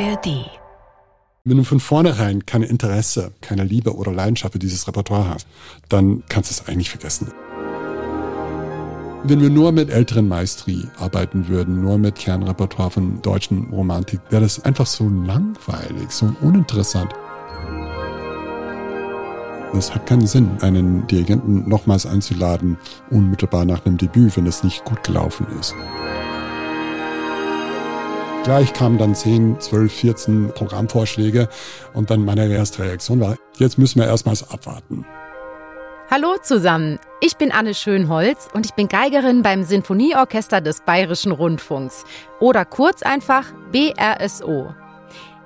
ARD. Wenn du von vornherein kein Interesse, keine Liebe oder Leidenschaft für dieses Repertoire hast, dann kannst du es eigentlich vergessen. Wenn wir nur mit älteren Maestri arbeiten würden, nur mit Kernrepertoire von deutschen Romantik, wäre das einfach so langweilig, so uninteressant. Es hat keinen Sinn, einen Dirigenten nochmals einzuladen, unmittelbar nach einem Debüt, wenn es nicht gut gelaufen ist. Gleich kamen dann 10, 12, 14 Programmvorschläge und dann meine erste Reaktion war, jetzt müssen wir erstmals abwarten. Hallo zusammen, ich bin Anne Schönholz und ich bin Geigerin beim Sinfonieorchester des Bayerischen Rundfunks oder kurz einfach BRSO.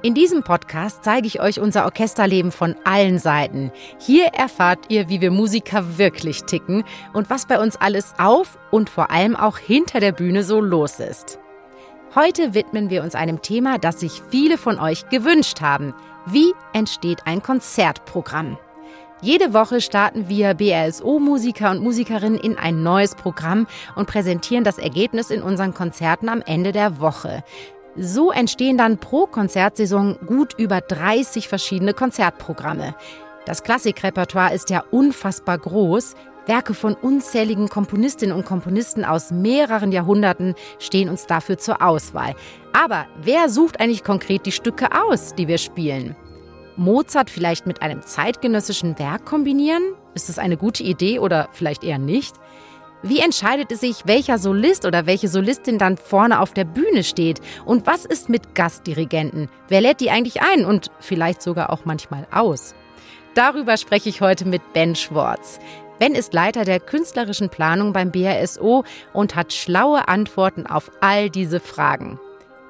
In diesem Podcast zeige ich euch unser Orchesterleben von allen Seiten. Hier erfahrt ihr, wie wir Musiker wirklich ticken und was bei uns alles auf und vor allem auch hinter der Bühne so los ist. Heute widmen wir uns einem Thema, das sich viele von euch gewünscht haben. Wie entsteht ein Konzertprogramm? Jede Woche starten wir BRSO-Musiker und Musikerinnen in ein neues Programm und präsentieren das Ergebnis in unseren Konzerten am Ende der Woche. So entstehen dann pro Konzertsaison gut über 30 verschiedene Konzertprogramme. Das Klassikrepertoire ist ja unfassbar groß. Werke von unzähligen Komponistinnen und Komponisten aus mehreren Jahrhunderten stehen uns dafür zur Auswahl. Aber wer sucht eigentlich konkret die Stücke aus, die wir spielen? Mozart vielleicht mit einem zeitgenössischen Werk kombinieren? Ist das eine gute Idee oder vielleicht eher nicht? Wie entscheidet es sich, welcher Solist oder welche Solistin dann vorne auf der Bühne steht? Und was ist mit Gastdirigenten? Wer lädt die eigentlich ein und vielleicht sogar auch manchmal aus? Darüber spreche ich heute mit Ben Schwartz. Ben ist Leiter der künstlerischen Planung beim BRSO und hat schlaue Antworten auf all diese Fragen.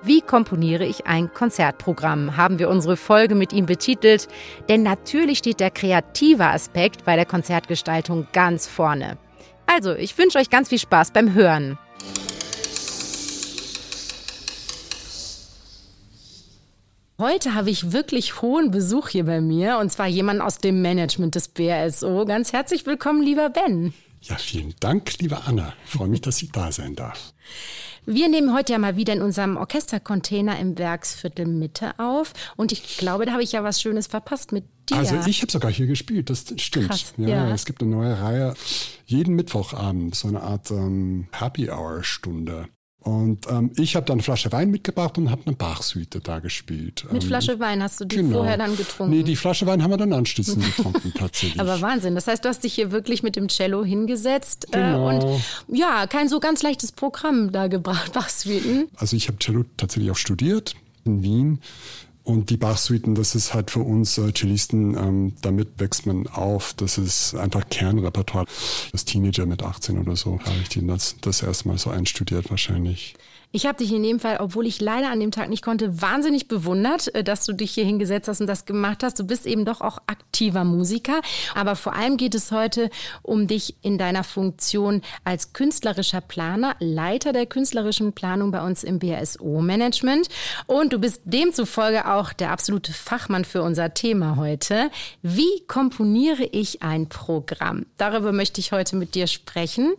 Wie komponiere ich ein Konzertprogramm? Haben wir unsere Folge mit ihm betitelt. Denn natürlich steht der kreative Aspekt bei der Konzertgestaltung ganz vorne. Also, ich wünsche euch ganz viel Spaß beim Hören. Heute habe ich wirklich hohen Besuch hier bei mir und zwar jemand aus dem Management des BRSO. Ganz herzlich willkommen, lieber Ben. Ja, vielen Dank, liebe Anna. Ich freue mich, dass ich da sein darf. Wir nehmen heute ja mal wieder in unserem Orchestercontainer im Werksviertel Mitte auf und ich glaube, da habe ich ja was Schönes verpasst mit dir. Also ich habe sogar hier gespielt, das stimmt. Krass, ja, ja. Es gibt eine neue Reihe, jeden Mittwochabend, so eine Art ähm, Happy Hour Stunde. Und ähm, ich habe dann eine Flasche Wein mitgebracht und habe eine Bachsuite da gespielt. Mit Ähm, Flasche Wein hast du die genau. vorher dann getrunken? Nee, die Flasche Wein haben wir dann anschließend getrunken, tatsächlich. Aber Wahnsinn. Das heißt, du hast dich hier wirklich mit dem Cello hingesetzt Genau. äh, und ja, kein so ganz leichtes Programm da gebracht, Bachsuiten. Also ich habe Cello tatsächlich auch studiert in Wien. Und die Bachsuiten, das ist halt für uns äh, Cellisten, ähm, damit wächst man auf. Das ist einfach Kernrepertoire. Als Teenager mit 18 oder so habe ich die das, das erste Mal so einstudiert wahrscheinlich. Ich habe dich in dem Fall, obwohl ich leider an dem Tag nicht konnte, wahnsinnig bewundert, äh, dass du dich hier hingesetzt hast und das gemacht hast. Du bist eben doch auch aktiver Musiker. Aber vor allem geht es heute um dich in deiner Funktion als künstlerischer Planer, Leiter der künstlerischen Planung bei uns im BSO-Management. Und du bist demzufolge auch der absolute Fachmann für unser Thema heute. Wie komponiere ich ein Programm? Darüber möchte ich heute mit dir sprechen.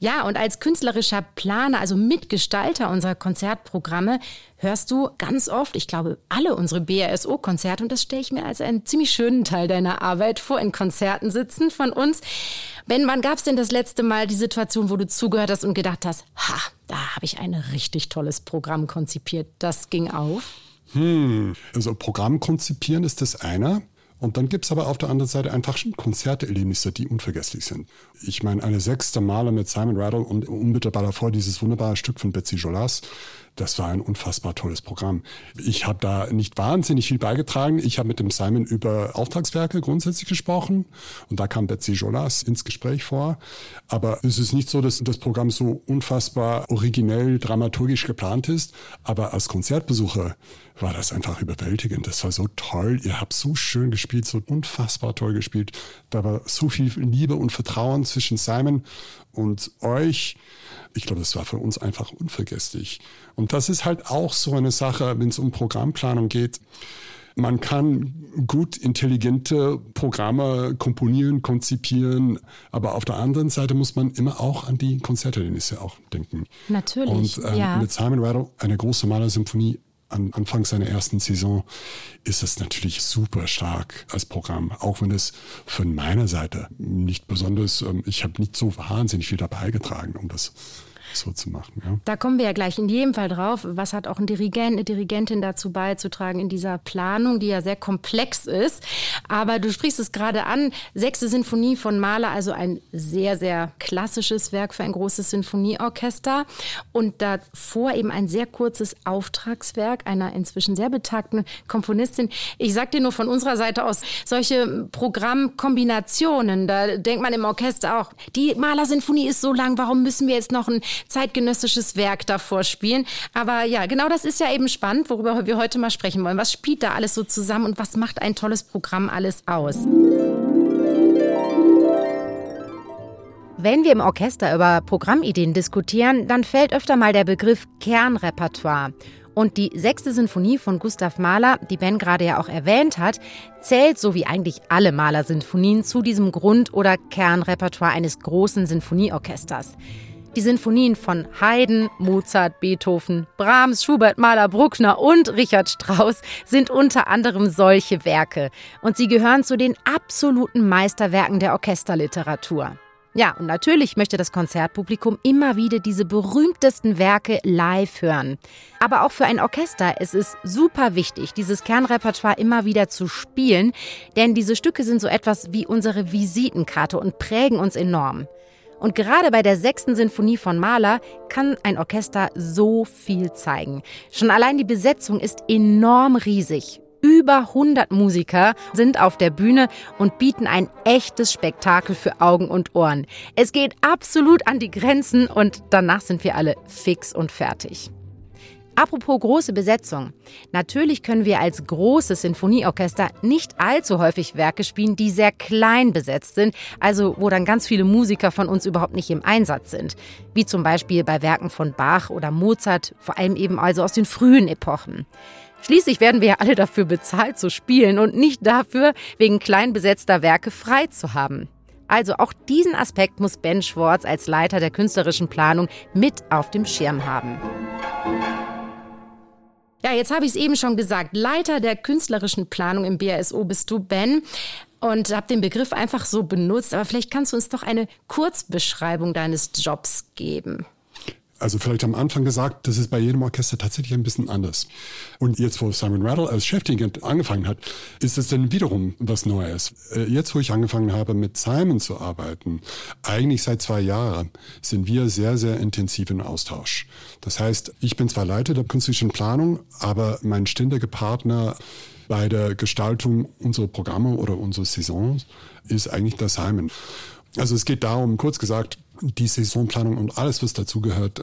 Ja, und als künstlerischer Planer, also Mitgestalter unserer Konzertprogramme, hörst du ganz oft, ich glaube, alle unsere BRSO-Konzerte, und das stelle ich mir als einen ziemlich schönen Teil deiner Arbeit vor, in Konzerten sitzen von uns. Ben, wann gab es denn das letzte Mal die Situation, wo du zugehört hast und gedacht hast, ha, da habe ich ein richtig tolles Programm konzipiert, das ging auf? Also Programm konzipieren ist das eine. Und dann gibt's aber auf der anderen Seite einfach Konzerterlebnisse, die unvergesslich sind. Ich meine, eine sechste Male mit Simon Rattle und unmittelbar davor dieses wunderbare Stück von Betsy Jolas, das war ein unfassbar tolles Programm. Ich habe da nicht wahnsinnig viel beigetragen. Ich habe mit dem Simon über Auftragswerke grundsätzlich gesprochen und da kam Betsy Jolas ins Gespräch vor. Aber es ist nicht so, dass das Programm so unfassbar originell dramaturgisch geplant ist. Aber als Konzertbesucher war das einfach überwältigend. Das war so toll. Ihr habt so schön gespielt, so unfassbar toll gespielt. Da war so viel Liebe und Vertrauen zwischen Simon und euch. Ich glaube, das war für uns einfach unvergesslich. Und das ist halt auch so eine Sache, wenn es um Programmplanung geht. Man kann gut intelligente Programme komponieren, konzipieren, aber auf der anderen Seite muss man immer auch an die Konzerterlebnisse auch denken. Natürlich, Und ähm, ja. mit Simon Rattle eine große Malersymphonie am Anfang seiner ersten Saison ist es natürlich super stark als Programm, auch wenn es von meiner Seite nicht besonders, ähm, ich habe nicht so wahnsinnig viel dabei getragen, um das so zu machen. Ja. Da kommen wir ja gleich in jedem Fall drauf. Was hat auch ein Dirigent, eine Dirigentin dazu beizutragen in dieser Planung, die ja sehr komplex ist. Aber du sprichst es gerade an. Sechste Sinfonie von Mahler, also ein sehr, sehr klassisches Werk für ein großes Sinfonieorchester. Und davor eben ein sehr kurzes Auftragswerk einer inzwischen sehr betagten Komponistin. Ich sag dir nur von unserer Seite aus, solche Programmkombinationen, da denkt man im Orchester auch, die Mahler-Sinfonie ist so lang, warum müssen wir jetzt noch ein zeitgenössisches Werk davor spielen. Aber ja, genau das ist ja eben spannend, worüber wir heute mal sprechen wollen. Was spielt da alles so zusammen und was macht ein tolles Programm alles aus? Wenn wir im Orchester über Programmideen diskutieren, dann fällt öfter mal der Begriff Kernrepertoire. Und die sechste Sinfonie von Gustav Mahler, die Ben gerade ja auch erwähnt hat, zählt, so wie eigentlich alle Mahler-Sinfonien, zu diesem Grund- oder Kernrepertoire eines großen Sinfonieorchesters. Die Sinfonien von Haydn, Mozart, Beethoven, Brahms, Schubert, Mahler, Bruckner und Richard Strauss sind unter anderem solche Werke. Und sie gehören zu den absoluten Meisterwerken der Orchesterliteratur. Ja, und natürlich möchte das Konzertpublikum immer wieder diese berühmtesten Werke live hören. Aber auch für ein Orchester ist es super wichtig, dieses Kernrepertoire immer wieder zu spielen, denn diese Stücke sind so etwas wie unsere Visitenkarte und prägen uns enorm. Und gerade bei der sechsten Sinfonie von Mahler kann ein Orchester so viel zeigen. Schon allein die Besetzung ist enorm riesig. Über 100 Musiker sind auf der Bühne und bieten ein echtes Spektakel für Augen und Ohren. Es geht absolut an die Grenzen und danach sind wir alle fix und fertig. Apropos große Besetzung. Natürlich können wir als großes Sinfonieorchester nicht allzu häufig Werke spielen, die sehr klein besetzt sind, also wo dann ganz viele Musiker von uns überhaupt nicht im Einsatz sind. Wie zum Beispiel bei Werken von Bach oder Mozart, vor allem eben also aus den frühen Epochen. Schließlich werden wir ja alle dafür bezahlt zu spielen und nicht dafür, wegen klein besetzter Werke frei zu haben. Also auch diesen Aspekt muss Ben Schwartz als Leiter der künstlerischen Planung mit auf dem Schirm haben. Ja, jetzt habe ich es eben schon gesagt. Leiter der künstlerischen Planung im BASO bist du, Ben. Und habe den Begriff einfach so benutzt. Aber vielleicht kannst du uns doch eine Kurzbeschreibung deines Jobs geben also vielleicht am Anfang gesagt, das ist bei jedem Orchester tatsächlich ein bisschen anders. Und jetzt, wo Simon Rattle als Chefdirigent angefangen hat, ist es dann wiederum was Neues. Äh, jetzt, wo ich angefangen habe, mit Simon zu arbeiten, eigentlich seit zwei Jahren, sind wir sehr, sehr intensiv im Austausch. Das heißt, ich bin zwar Leiter der künstlichen Planung, aber mein ständiger Partner bei der Gestaltung unserer Programme oder unserer Saisons ist eigentlich der Simon. Also es geht darum, kurz gesagt, die Saisonplanung und alles, was dazugehört.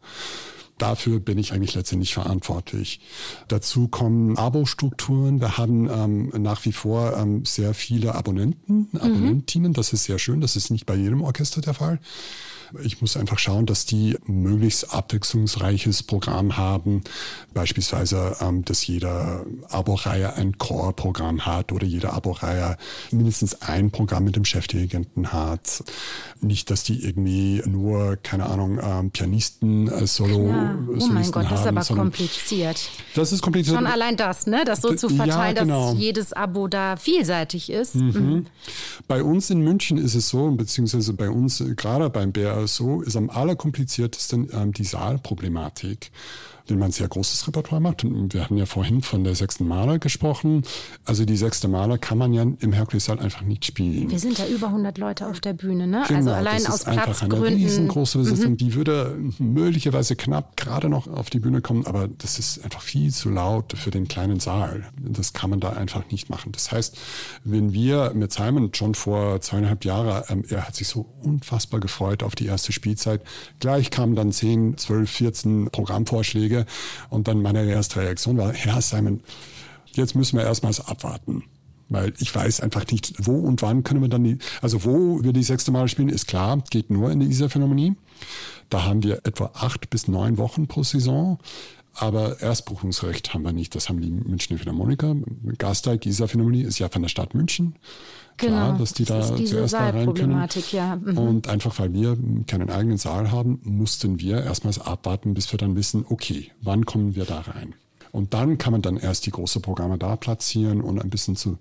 Dafür bin ich eigentlich letztendlich verantwortlich. Dazu kommen Abo-Strukturen. Wir haben ähm, nach wie vor ähm, sehr viele Abonnenten, mhm. Abonnentinnen. Das ist sehr schön. Das ist nicht bei jedem Orchester der Fall. Ich muss einfach schauen, dass die möglichst abwechslungsreiches Programm haben. Beispielsweise, ähm, dass jede Abo-Reihe ein Core-Programm hat oder jede Abo-Reihe mindestens ein Programm mit dem Chefdirigenten hat. Nicht, dass die irgendwie nur, keine Ahnung, ähm, Pianisten, äh, Solo, Klar. Oh mein Gott, das ist aber kompliziert. Das ist kompliziert. Schon allein das, ne? Das so zu verteilen, ja, genau. dass jedes Abo da vielseitig ist. Mhm. Mhm. Bei uns in München ist es so, beziehungsweise bei uns, gerade beim BR so ist am allerkompliziertesten ähm, die Saalproblematik wenn man ein sehr großes Repertoire macht. wir hatten ja vorhin von der sechsten Maler gesprochen. Also die sechste Maler kann man ja im Herkulessaal einfach nicht spielen. Wir sind ja über 100 Leute auf der Bühne, ne? Also genau, also allein das aus ist einfach eine riesengroße Besetzung. Mhm. Die würde möglicherweise knapp gerade noch auf die Bühne kommen, aber das ist einfach viel zu laut für den kleinen Saal. Das kann man da einfach nicht machen. Das heißt, wenn wir mit Simon schon vor zweieinhalb Jahren, ähm, er hat sich so unfassbar gefreut auf die erste Spielzeit. Gleich kamen dann 10, 12, 14 Programmvorschläge und dann meine erste Reaktion war, Herr Simon, jetzt müssen wir erstmals abwarten. Weil ich weiß einfach nicht, wo und wann können wir dann die, also wo wir die sechste Mal spielen, ist klar, geht nur in dieser Phänomenie. Da haben wir etwa acht bis neun Wochen pro Saison. Aber Erstbuchungsrecht haben wir nicht. Das haben die Münchner Philharmoniker. Gasteig, Isar Philharmonie ist ja von der Stadt München. Klar, genau, dass die da zuerst da rein können. Ja. Mhm. Und einfach weil wir keinen eigenen Saal haben, mussten wir erstmals abwarten, bis wir dann wissen, okay, wann kommen wir da rein? Und dann kann man dann erst die großen Programme da platzieren und ein bisschen zu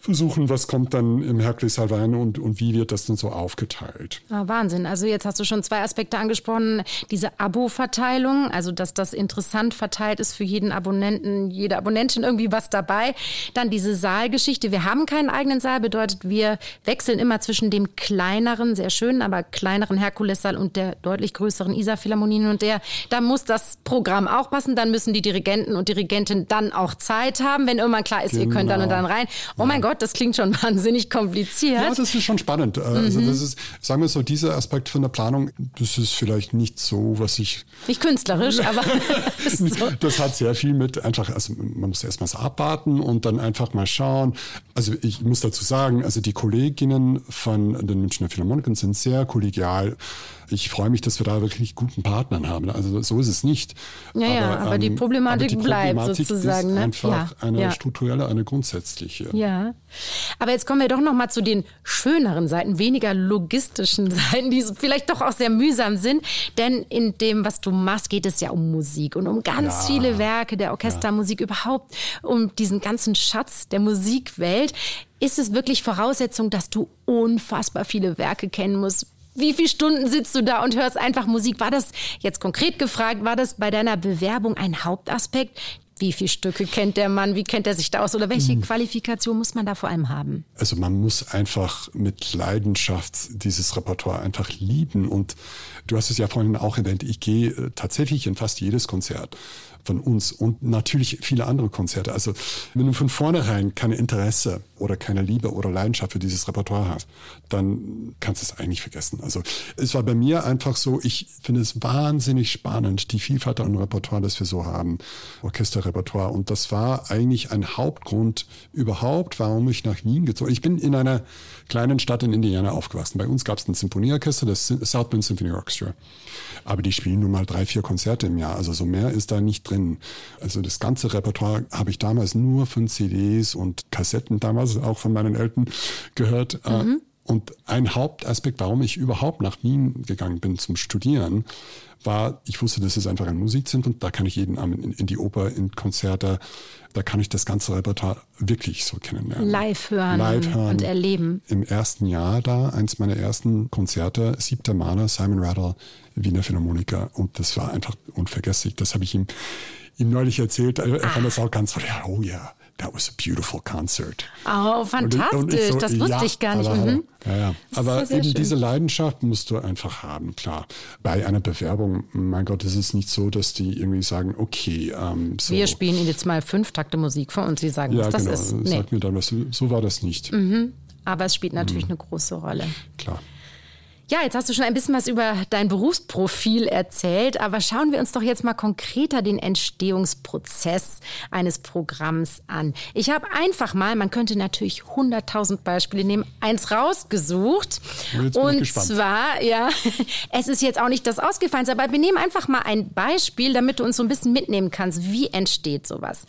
versuchen, was kommt dann im Hercules rein und, und wie wird das dann so aufgeteilt. Ah, Wahnsinn. Also jetzt hast du schon zwei Aspekte angesprochen. Diese Abo-Verteilung, also dass das interessant verteilt ist für jeden Abonnenten, jede Abonnentin irgendwie was dabei. Dann diese Saalgeschichte. Wir haben keinen eigenen Saal, bedeutet, wir wechseln immer zwischen dem kleineren, sehr schönen, aber kleineren Herkulessaal und der deutlich größeren Isar-Philharmonie. Und der, da muss das Programm auch passen. Dann müssen die Dirigenten und Dirigentinnen dann auch Zeit haben, wenn irgendwann klar ist, genau. ihr könnt dann und dann rein. Oh ja. mein Gott, Gott, das klingt schon wahnsinnig kompliziert. Ja, das ist schon spannend. Äh, also mhm. das ist, sagen wir so, dieser Aspekt von der Planung, das ist vielleicht nicht so, was ich. Nicht künstlerisch, aber. so. Das hat sehr viel mit einfach, also man muss erstmal abwarten und dann einfach mal schauen. Also ich muss dazu sagen, also die Kolleginnen von den Münchner Philharmonikern sind sehr kollegial ich freue mich, dass wir da wirklich guten Partnern haben. Also so ist es nicht. Ja, aber, ja, aber, ähm, die, Problematik aber die Problematik bleibt sozusagen. Ist ne? einfach ja, eine ja. strukturelle, eine grundsätzliche. Ja. Aber jetzt kommen wir doch noch mal zu den schöneren Seiten, weniger logistischen Seiten, die vielleicht doch auch sehr mühsam sind. Denn in dem, was du machst, geht es ja um Musik und um ganz viele Werke der Orchestermusik überhaupt, um diesen ganzen Schatz der Musikwelt. Ist es wirklich Voraussetzung, dass du unfassbar viele Werke kennen musst? Wie viele Stunden sitzt du da und hörst einfach Musik? War das jetzt konkret gefragt, war das bei deiner Bewerbung ein Hauptaspekt? Wie viele Stücke kennt der Mann? Wie kennt er sich da aus? Oder welche hm. Qualifikation muss man da vor allem haben? Also man muss einfach mit Leidenschaft dieses Repertoire einfach lieben. Und du hast es ja vorhin auch erwähnt, ich gehe äh, tatsächlich in fast jedes Konzert von uns und natürlich viele andere Konzerte. Also wenn du von vornherein kein Interesse oder keine Liebe oder Leidenschaft für dieses Repertoire hast, dann kannst du es eigentlich vergessen. Also es war bei mir einfach so, ich finde es wahnsinnig spannend, die Vielfalt an Repertoire, das wir so haben, Orchesterrepertoire. Und das war eigentlich ein Hauptgrund überhaupt, warum ich nach Wien gezogen Ich bin in einer kleinen Stadt in Indiana aufgewachsen. Bei uns gab es ein Symphonieorchester, das South Bend Symphony Orchestra. Aber die spielen nun mal drei, vier Konzerte im Jahr. Also so mehr ist da nicht drin. Also das ganze Repertoire habe ich damals nur von CDs und Kassetten damals auch von meinen Eltern gehört. Äh, mhm. Und ein Hauptaspekt, warum ich überhaupt nach Wien gegangen bin zum Studieren, war, ich wusste, das ist einfach ein Musikzentrum, da kann ich jeden Abend in, in, die Oper, in Konzerte, da kann ich das ganze Repertoire wirklich so kennenlernen. Live hören, Live hören und erleben. Im ersten Jahr da, eins meiner ersten Konzerte, siebter Maler, Simon Rattle, Wiener Philharmoniker und das war einfach unvergesslich. Das habe ich ihm, ihm neulich erzählt. Er fand das auch ganz, oh ja, that was a beautiful concert. Oh, fantastisch. Und, und so, das wusste ja, ich gar nicht. Aber, mhm. ja, ja. aber eben schön. diese Leidenschaft musst du einfach haben, klar. Bei einer Bewerbung, mein Gott, ist es nicht so, dass die irgendwie sagen, okay, ähm, so. Wir spielen Ihnen jetzt mal fünf Takte Musik vor und Sie sagen, ja, was das genau. ist. Nee. Sag mir dann was. So war das nicht. Mhm. Aber es spielt natürlich mhm. eine große Rolle. Klar. Ja, jetzt hast du schon ein bisschen was über dein Berufsprofil erzählt, aber schauen wir uns doch jetzt mal konkreter den Entstehungsprozess eines Programms an. Ich habe einfach mal, man könnte natürlich 100.000 Beispiele nehmen, eins rausgesucht. Und zwar, ja, es ist jetzt auch nicht das Ausgefallenste, aber wir nehmen einfach mal ein Beispiel, damit du uns so ein bisschen mitnehmen kannst. Wie entsteht sowas?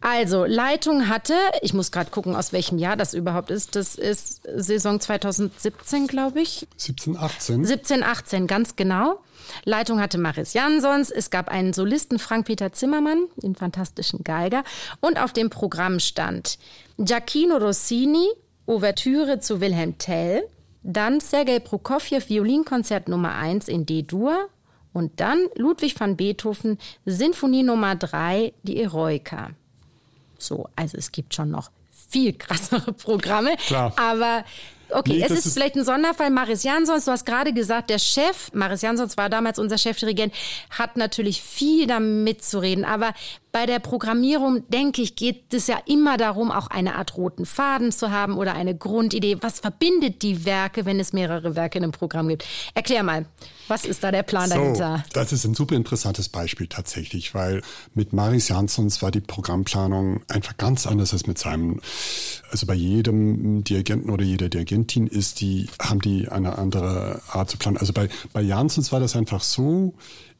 Also, Leitung hatte, ich muss gerade gucken, aus welchem Jahr das überhaupt ist. Das ist Saison 2017, glaube ich. 17 17, 18. 17, 18, ganz genau. Leitung hatte Maris Jansons. Es gab einen Solisten, Frank-Peter Zimmermann, den fantastischen Geiger. Und auf dem Programm stand Giacchino Rossini, Ouvertüre zu Wilhelm Tell. Dann Sergei Prokofjew, Violinkonzert Nummer 1 in D-Dur. Und dann Ludwig van Beethoven, Sinfonie Nummer 3, die Eroica. So, also es gibt schon noch viel krassere Programme. Klar. Aber Okay, nee, es ist, ist, vielleicht ein Sonderfall. Maris Jansons, du hast gerade gesagt, der Chef, Maris Jansons war damals unser Chefdirigent, hat natürlich viel damit zu reden. Aber bei der Programmierung, denke ich, geht es ja immer darum, auch eine Art roten Faden zu haben oder eine Grundidee. Was verbindet die Werke, wenn es mehrere Werke in einem Programm gibt? Erklär mal, was ist da der Plan so, dahinter? Das ist ein super interessantes Beispiel tatsächlich, weil mit Maris Jansons war die Programmplanung einfach ganz anders als mit seinem. Also bei jedem Dirigenten oder jeder Dirigentin ist die, haben die eine andere Art zu planen. Also bei, bei Jansons war das einfach so,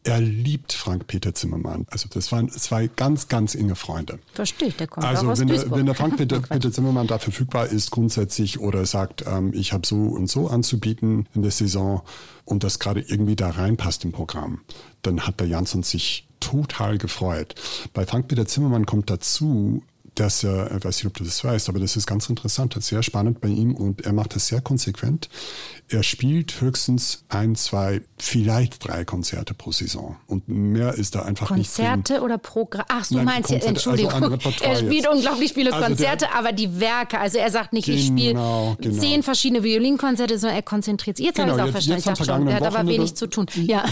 er liebt Frank-Peter Zimmermann. Also das waren zwei ganz, ganz enge Freunde. Verstehe ich, der kommt Also aus wenn der, wenn der Frank-Peter Peter Zimmermann da verfügbar ist grundsätzlich oder sagt, ähm, ich habe so und so anzubieten in der Saison und das gerade irgendwie da reinpasst im Programm, dann hat der Jansson sich total gefreut. Bei Frank-Peter Zimmermann kommt dazu, dass er, ich weiß nicht, ob du das weißt, aber das ist ganz interessant, das ist sehr spannend bei ihm und er macht das sehr konsequent. Er spielt höchstens ein, zwei, vielleicht drei Konzerte pro Saison. Und mehr ist da einfach Konzerte nicht drin. oder Programm? Ach, du Nein, meinst Konzerte, jetzt, Entschuldigung. also er spielt jetzt. unglaublich viele Also der- Konzerte, aber die Werke. Also er sagt nicht, ich spiele Genau, genau. zehn verschiedene Violinkonzerte, sondern er konzentriert sich. Jetzt Genau, habe ich es auch jetzt- verstanden. jetzt Ich dachte schon, der hat aber wenig zu tun. Ja.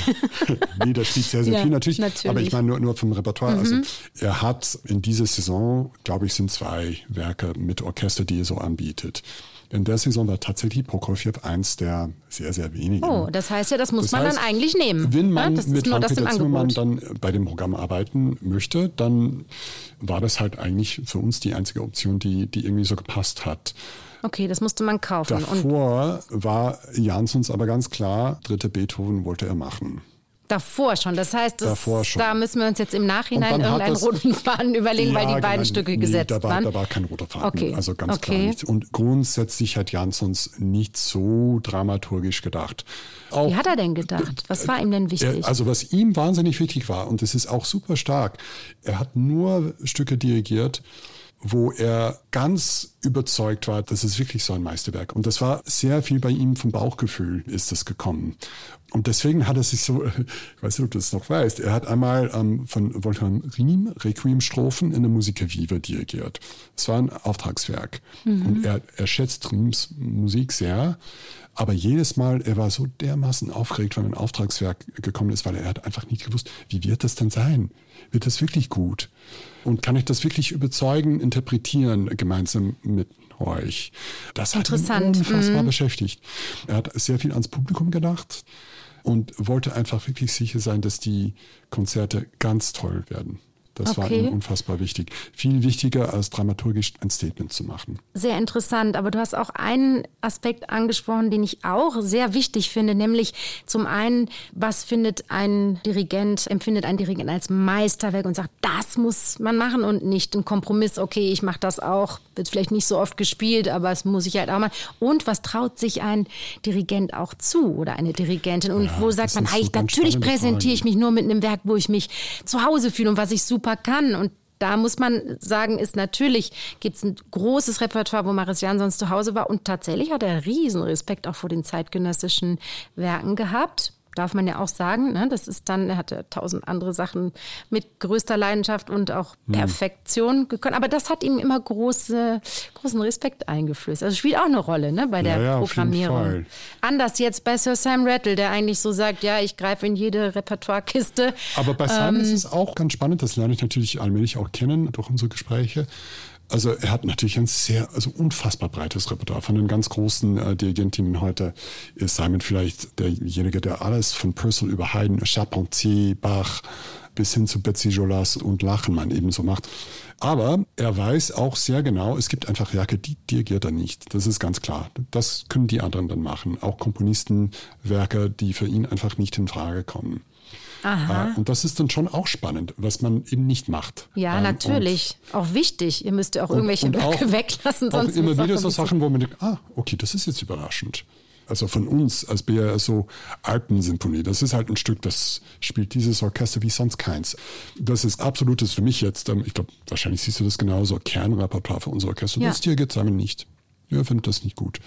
nee, das spielt sehr, sehr Ja, viel natürlich, natürlich. Mhm. Aber ich meine nur, nur vom Repertoire. Also er hat in dieser Saison, glaube ich, sind zwei Werke mit Orchester, die er so anbietet. In der Saison war tatsächlich Prokofjew eins der sehr, sehr wenigen. Oh, das heißt ja, das muss Das man heißt, dann eigentlich nehmen. Wenn Ja, man das mit Frank-Peter Zimmermann Angebot. dann bei dem Programm arbeiten möchte, dann war das halt eigentlich für uns die einzige Option, die, die irgendwie so gepasst hat. Okay, das musste man kaufen. Und Davor war Jansons aber ganz klar, dritte Beethoven wollte er machen. Davor schon. Das heißt, das, da müssen wir uns jetzt im Nachhinein irgendeinen das- roten Faden überlegen, weil Ja, die beiden genau, Stücke nee, gesetzt da war, waren. Da war kein roter Faden, Okay, also ganz okay. klar nicht. Und grundsätzlich hat Jansons nicht so dramaturgisch gedacht. Auch Wie hat er denn gedacht? Was war ihm denn wichtig? er, also was ihm wahnsinnig wichtig war, und das ist auch super stark, er hat nur Stücke dirigiert, wo er ganz überzeugt war, das ist wirklich so ein Meisterwerk. Und das war sehr viel bei ihm vom Bauchgefühl ist das gekommen. Und deswegen hat er sich so, ich weiß nicht, ob du das noch weißt, er hat einmal ähm, von Wolfgang Riem Requiem-Strophen in der Musica Viva dirigiert. Es war ein Auftragswerk. Und er, er schätzt Riems Musik sehr. Aber jedes Mal, er war so dermaßen aufgeregt, wenn ein Auftragswerk gekommen ist, weil er hat einfach nicht gewusst, wie wird das denn sein? Wird das wirklich gut? Und kann ich das wirklich überzeugen, interpretieren, gemeinsam mit euch? Das hat ihn Interessant. unfassbar beschäftigt. Er hat sehr viel ans Publikum gedacht und wollte einfach wirklich sicher sein, dass die Konzerte ganz toll werden. Das war Okay. ihm unfassbar wichtig. Viel wichtiger als dramaturgisch ein Statement zu machen. Sehr interessant, aber du hast auch einen Aspekt angesprochen, den ich auch sehr wichtig finde, nämlich zum einen, was findet ein Dirigent, empfindet ein Dirigent als Meisterwerk und sagt, das muss man machen und nicht ein Kompromiss, okay, ich mache das auch, wird vielleicht nicht so oft gespielt, aber es muss ich halt auch mal. Und was traut sich ein Dirigent auch zu oder eine Dirigentin und Ja, wo sagt man, hey, so natürlich präsentiere ich mich nur mit einem Werk, wo ich mich zu Hause fühle und was ich super kann und da muss man sagen, ist natürlich, gibt es ein großes Repertoire, wo Maris Jansons zu Hause war. Und tatsächlich hat er riesen Respekt auch vor den zeitgenössischen Werken gehabt. Darf man ja auch sagen. Ne? Das ist dann, er hatte tausend andere Sachen mit größter Leidenschaft und auch Hm. Perfektion gekonnt. Aber das hat ihm immer große, großen Respekt eingeflößt. Also spielt auch eine Rolle ne, bei der Ja, ja, Programmierung. Anders jetzt bei Sir Sam Rattle, der eigentlich so sagt, ja, ich greife in jede Repertoirekiste. Aber bei Simon Ähm, ist es auch ganz spannend, das lerne ich natürlich allmählich auch kennen durch unsere Gespräche. Also er hat natürlich ein sehr, also unfassbar breites Repertoire. Von den ganz großen äh, Dirigentinnen heute ist Simon vielleicht derjenige, der alles von Purcell über Haydn, Charpentier, Bach bis hin zu Betsy Jolas und Lachenmann ebenso macht. Aber er weiß auch sehr genau, es gibt einfach Werke, die dirigiert er nicht. Das ist ganz klar. Das können die anderen dann machen. Auch Komponistenwerke, die für ihn einfach nicht in Frage kommen. Äh, Und das ist dann schon auch spannend, was man eben nicht macht. Ja, Ähm, natürlich. auch wichtig. Ihr müsst ja auch und- irgendwelche und auch- weglassen, Auch sonst immer auch wieder so. Sachen, wo man denkt, ah, okay, das ist jetzt überraschend. Also von uns als BRSO Alpensymphonie, das ist halt ein Stück, das spielt dieses Orchester wie sonst keins. Das ist absolutes für mich jetzt, ähm, ich glaube, wahrscheinlich siehst du das genauso, Kernrepertoire für unser Orchester. Ja. Das hier geht Simon nicht. Er findet das nicht gut.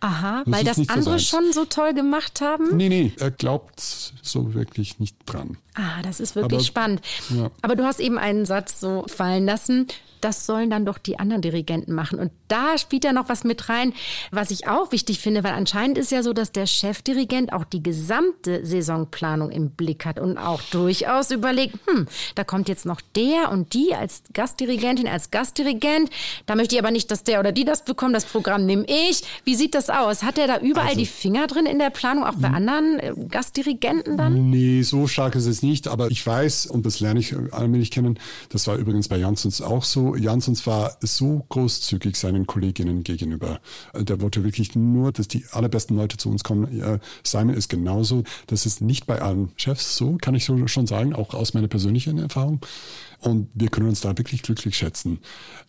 Aha, Das weil das andere seins. schon so toll gemacht haben. Nee, nee, er glaubt so wirklich nicht dran. Ah, das ist wirklich Aber- spannend. ja. Aber du hast eben einen Satz so fallen lassen. Das sollen dann doch die anderen Dirigenten machen. Und da spielt ja noch was mit rein, was ich auch wichtig finde, weil anscheinend ist ja so, dass der Chefdirigent auch die gesamte Saisonplanung im Blick hat und auch durchaus überlegt, hm, da kommt jetzt noch der und die als Gastdirigentin, als Gastdirigent. Da möchte ich aber nicht, dass der oder die das bekommt. Das Programm nehme ich. Wie sieht das aus? Hat er da überall Also- die Finger drin in der Planung, auch bei anderen äh, Gastdirigenten dann? Nee, so stark ist es nicht, aber ich weiß, und das lerne ich allmählich kennen, das war übrigens bei Janssens auch so. Janssens war so großzügig seinen Kolleginnen gegenüber. Äh, Der wollte wirklich nur, dass die allerbesten Leute zu uns kommen. Simon ist genauso. Das ist nicht bei allen Chefs so, kann ich so schon sagen, auch aus meiner persönlichen Erfahrung. Und wir können uns da wirklich glücklich schätzen.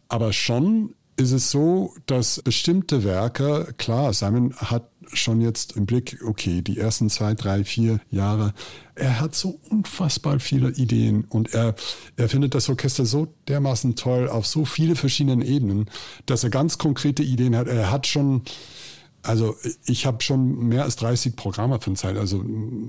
Aber schon ist es so, dass bestimmte Werke, klar, Simon hat schon jetzt im Blick, okay, die ersten zwei, drei, vier Jahre, er hat so unfassbar viele Ideen und er, er findet das Orchester so dermaßen toll auf so viele verschiedenen Ebenen, dass er ganz konkrete Ideen hat. Er hat schon, also ich habe schon mehr als 30 Programme von Zeit, also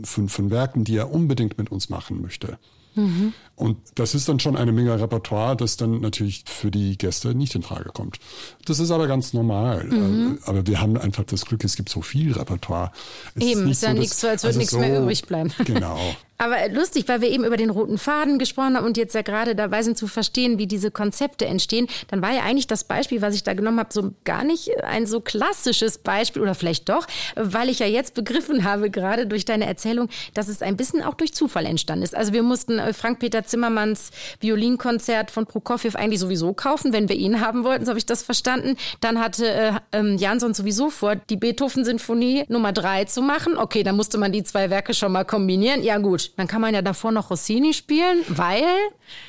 von, von Werken, die er unbedingt mit uns machen möchte. Mhm. Und das ist dann schon eine Menge Repertoire, das dann natürlich für die Gäste nicht in Frage kommt. Das ist aber ganz normal. Mhm. Äh, aber wir haben einfach das Glück, es gibt so viel Repertoire. Es Eben, ist, ist ja so, nichts so, als würde also nichts so, mehr übrig bleiben. Genau. Aber lustig, weil wir eben über den roten Faden gesprochen haben und jetzt ja gerade dabei sind zu verstehen, wie diese Konzepte entstehen, dann war ja eigentlich das Beispiel, was ich da genommen habe, so gar nicht ein so klassisches Beispiel oder vielleicht doch, weil ich ja jetzt begriffen habe, gerade durch deine Erzählung, dass es ein bisschen auch durch Zufall entstanden ist. Also wir mussten äh, Frank-Peter Zimmermanns Violinkonzert von Prokofjew eigentlich sowieso kaufen, wenn wir ihn haben wollten, so habe ich das verstanden. Dann hatte äh, ähm, Jansson sowieso vor, die Beethoven-Sinfonie Nummer drei zu machen. Okay, dann musste man die zwei Werke schon mal kombinieren. Ja gut, dann kann man ja davor noch Rossini spielen, weil?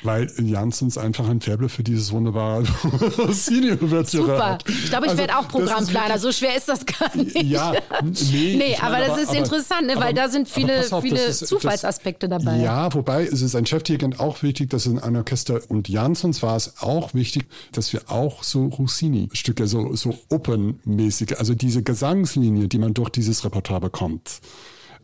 Weil Janssens einfach ein Faible für dieses wunderbare Rossini-Ouvertüre hat. Ich glaube, ich also, werde auch Programmplaner. So schwer ist das gar nicht. Ja, nee. nee aber meine, das ist aber, interessant, ne? weil da sind viele, auf, viele ist, Zufallsaspekte das, dabei. Ja, wobei es ist ein Chefdirigent auch wichtig, dass in einem Orchester und Janssens war es auch wichtig, dass wir auch so Rossini-Stücke, so, so Opernmäßige, also diese Gesangslinie, die man durch dieses Repertoire bekommt,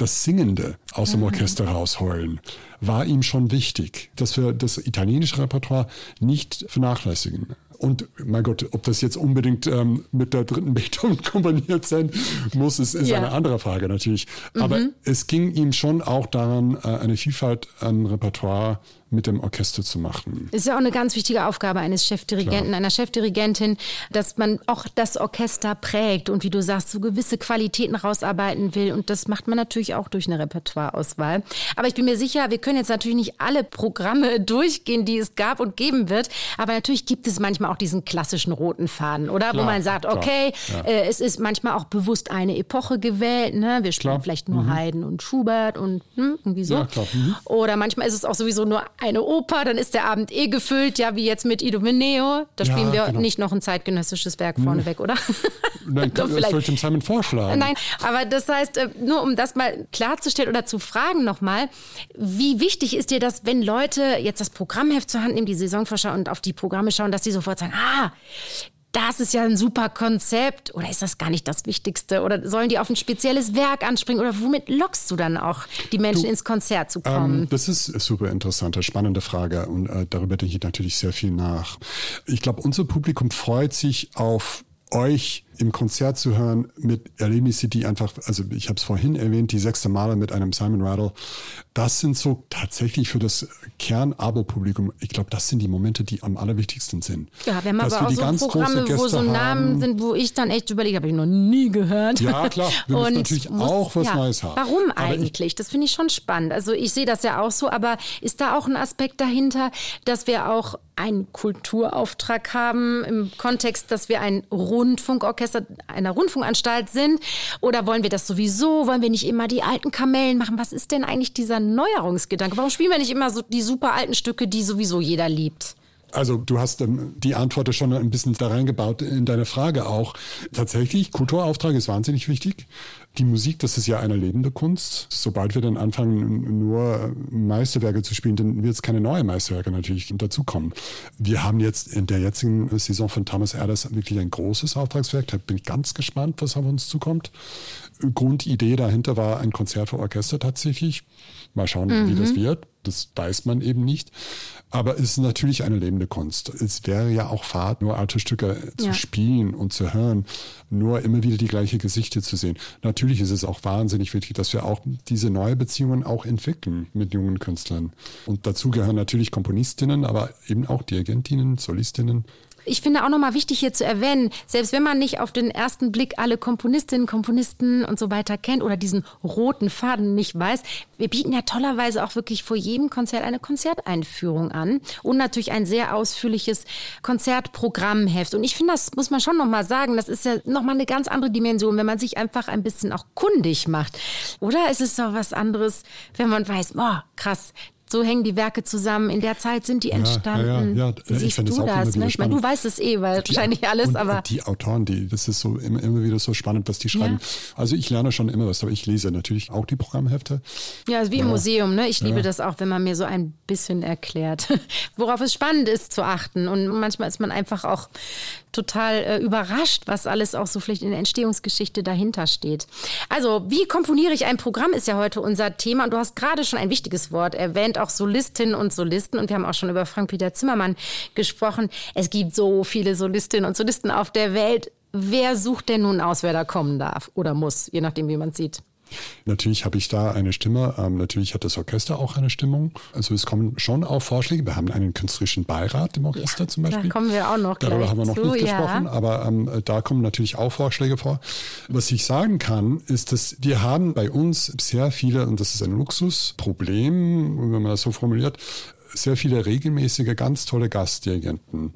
das Singende aus dem ah. Orchester rausholen, war ihm schon wichtig, dass wir das italienische Repertoire nicht vernachlässigen. Und mein Gott, ob das jetzt unbedingt ähm, mit der dritten Beethoven kombiniert sein muss, ist, ist ja. eine andere Frage natürlich. Aber mhm. es ging ihm schon auch daran, äh, eine Vielfalt an Repertoire mit dem Orchester zu machen. Das ist ja auch eine ganz wichtige Aufgabe eines Chefdirigenten, Klar. einer Chefdirigentin, dass man auch das Orchester prägt und wie du sagst, so gewisse Qualitäten rausarbeiten will. Und das macht man natürlich auch durch eine Repertoireauswahl. Aber ich bin mir sicher, wir können jetzt natürlich nicht alle Programme durchgehen, die es gab und geben wird. Aber natürlich gibt es manchmal auch diesen klassischen roten Faden, oder? Klar, Wo man sagt, okay, ja. äh, es ist manchmal auch bewusst eine Epoche gewählt. Ne? Wir spielen klar. vielleicht nur mhm. Haydn und Schubert und hm, irgendwie so. Ja, mhm. Oder manchmal ist es auch sowieso nur eine Oper, dann ist der Abend eh gefüllt, ja, wie jetzt mit Ido Meneo. Da ja, spielen wir genau. nicht noch ein zeitgenössisches Werk hm. vorneweg, oder? Nein, das soll ich dem Simon vorschlagen. Nein, aber das heißt, äh, nur um das mal klarzustellen oder zu fragen nochmal, wie wichtig ist dir das, wenn Leute jetzt das Programmheft zur Hand nehmen, die Saisonvorschau und auf die Programme schauen, dass sie sofort sagen, ah, das ist ja ein super Konzept oder ist das gar nicht das Wichtigste oder sollen die auf ein spezielles Werk anspringen oder womit lockst du dann auch die Menschen du, ins Konzert zu kommen? Ähm, das ist super interessante, spannende Frage und äh, darüber denke ich natürlich sehr viel nach. Ich glaube, unser Publikum freut sich auf euch im Konzert zu hören mit Erlebnisse, die einfach, also ich habe es vorhin erwähnt, die sechste Male mit einem Simon Rattle, das sind so tatsächlich für das Kern-Abo-Publikum, ich glaube, das sind die Momente, die am allerwichtigsten sind. Ja, wir haben aber auch so Programme, wo so Namen haben. sind, wo ich dann echt überlege, habe ich noch nie gehört. Ja, klar, wir müssen natürlich muss, auch was ja, Neues haben. Warum aber eigentlich? Ich, das finde ich schon spannend. Also ich sehe das ja auch so, aber ist da auch ein Aspekt dahinter, dass wir auch einen Kulturauftrag haben im Kontext, dass wir ein Rundfunkorchester einer Rundfunkanstalt sind? Oder wollen wir das sowieso? Wollen wir nicht immer die alten Kamellen machen? Was ist denn eigentlich dieser Neuerungsgedanke? Warum spielen wir nicht immer so die super alten Stücke, die sowieso jeder liebt? Also du hast ähm, die Antwort schon ein bisschen da reingebaut in deine Frage auch. Tatsächlich, Kulturauftrag ist wahnsinnig wichtig. Die Musik, das ist ja eine lebende Kunst. Sobald wir dann anfangen, nur Meisterwerke zu spielen, dann wird es keine neuen Meisterwerke natürlich dazukommen. Wir haben jetzt in der jetzigen Saison von Thomas Erders wirklich ein großes Auftragswerk. Da bin ich ganz gespannt, was auf uns zukommt. Grundidee dahinter war ein Konzert für Orchester tatsächlich. Mal schauen, mhm. wie das mhm. wird. Das weiß man eben nicht. Aber es ist natürlich eine lebende Kunst. Es wäre ja auch Fahrt, nur alte Stücke zu ja. spielen und zu hören, nur immer wieder die gleiche Gesichter zu sehen. Natürlich ist es auch wahnsinnig wichtig, dass wir auch diese neue Beziehungen auch entwickeln mit jungen Künstlern. Und dazu gehören natürlich Komponistinnen, aber eben auch Dirigentinnen, Solistinnen ich finde auch nochmal wichtig hier zu erwähnen, selbst wenn man nicht auf den ersten Blick alle Komponistinnen, Komponisten und so weiter kennt oder diesen roten Faden nicht weiß, wir bieten ja tollerweise auch wirklich vor jedem Konzert eine Konzerteinführung an und natürlich ein sehr ausführliches Konzertprogrammheft. Und ich finde, das muss man schon nochmal sagen, das ist ja nochmal eine ganz andere Dimension, wenn man sich einfach ein bisschen auch kundig macht. Oder ist es doch was anderes, wenn man weiß, boah, krass, so hängen die Werke zusammen, in der Zeit sind die entstanden. Ja, ja, ja. Siehst ich du das? Ne? Ich meine, du weißt es eh, weil die, wahrscheinlich alles, aber. Die Autoren, die, das ist so immer, immer wieder so spannend, was die schreiben. Ja. Also ich lerne schon immer was, aber ich lese natürlich auch die Programmhefte. Ja, also wie im Museum, ne? Ich liebe das auch, wenn man mir so ein bisschen erklärt, worauf es spannend ist zu achten. Und manchmal ist man einfach auch total äh, überrascht, was alles auch so vielleicht in der Entstehungsgeschichte dahinter steht. Also, wie komponiere ich ein Programm, ist ja heute unser Thema. Und du hast gerade schon ein wichtiges Wort erwähnt, auch Solistinnen und Solisten. Und wir haben auch schon über Frank-Peter Zimmermann gesprochen. Es gibt so viele Solistinnen und Solisten auf der Welt. Wer sucht denn nun aus, wer da kommen darf oder muss, je nachdem, wie man sieht? Natürlich habe ich da eine Stimme. Ähm, natürlich hat das Orchester auch eine Stimmung. Also es kommen schon auch Vorschläge. Wir haben einen künstlerischen Beirat im Orchester ja, zum Beispiel. Da kommen wir auch noch Darüber haben wir noch zu, nicht ja. gesprochen, aber ähm, da kommen natürlich auch Vorschläge vor. Was ich sagen kann, ist, dass wir haben bei uns sehr viele, und das ist ein Luxusproblem, wenn man das so formuliert, sehr viele regelmäßige, ganz tolle Gastdirigenten.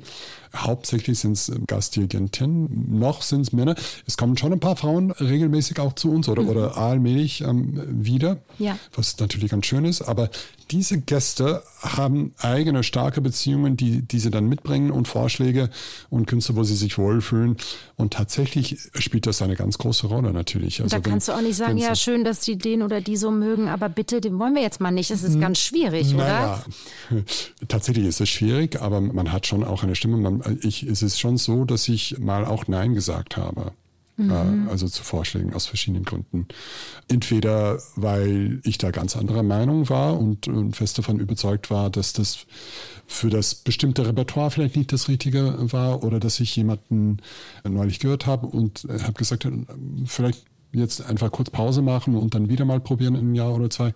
Hauptsächlich sind es Gastdirigentinnen, noch sind es Männer. Es kommen schon ein paar Frauen regelmäßig auch zu uns oder, mhm. oder allmählich ähm, wieder, ja. was natürlich ganz schön ist. Aber diese Gäste haben eigene starke Beziehungen, die, die sie dann mitbringen und Vorschläge und Künste, wo sie sich wohlfühlen. Und tatsächlich spielt das eine ganz große Rolle natürlich. Also da wenn, kannst du auch nicht sagen, ja, schön, dass sie den oder die so mögen, aber bitte, den wollen wir jetzt mal nicht. Das ist ganz schwierig, naja, oder? Tatsächlich ist es schwierig, aber man hat schon auch eine Stimme. Man, ich, es ist schon so, dass ich mal auch Nein gesagt habe. Mhm. Also zu Vorschlägen aus verschiedenen Gründen. Entweder weil ich da ganz anderer Meinung war und, und fest davon überzeugt war, dass das für das bestimmte Repertoire vielleicht nicht das Richtige war oder dass ich jemanden neulich gehört habe und habe gesagt, vielleicht jetzt einfach kurz Pause machen und dann wieder mal probieren in einem Jahr oder zwei.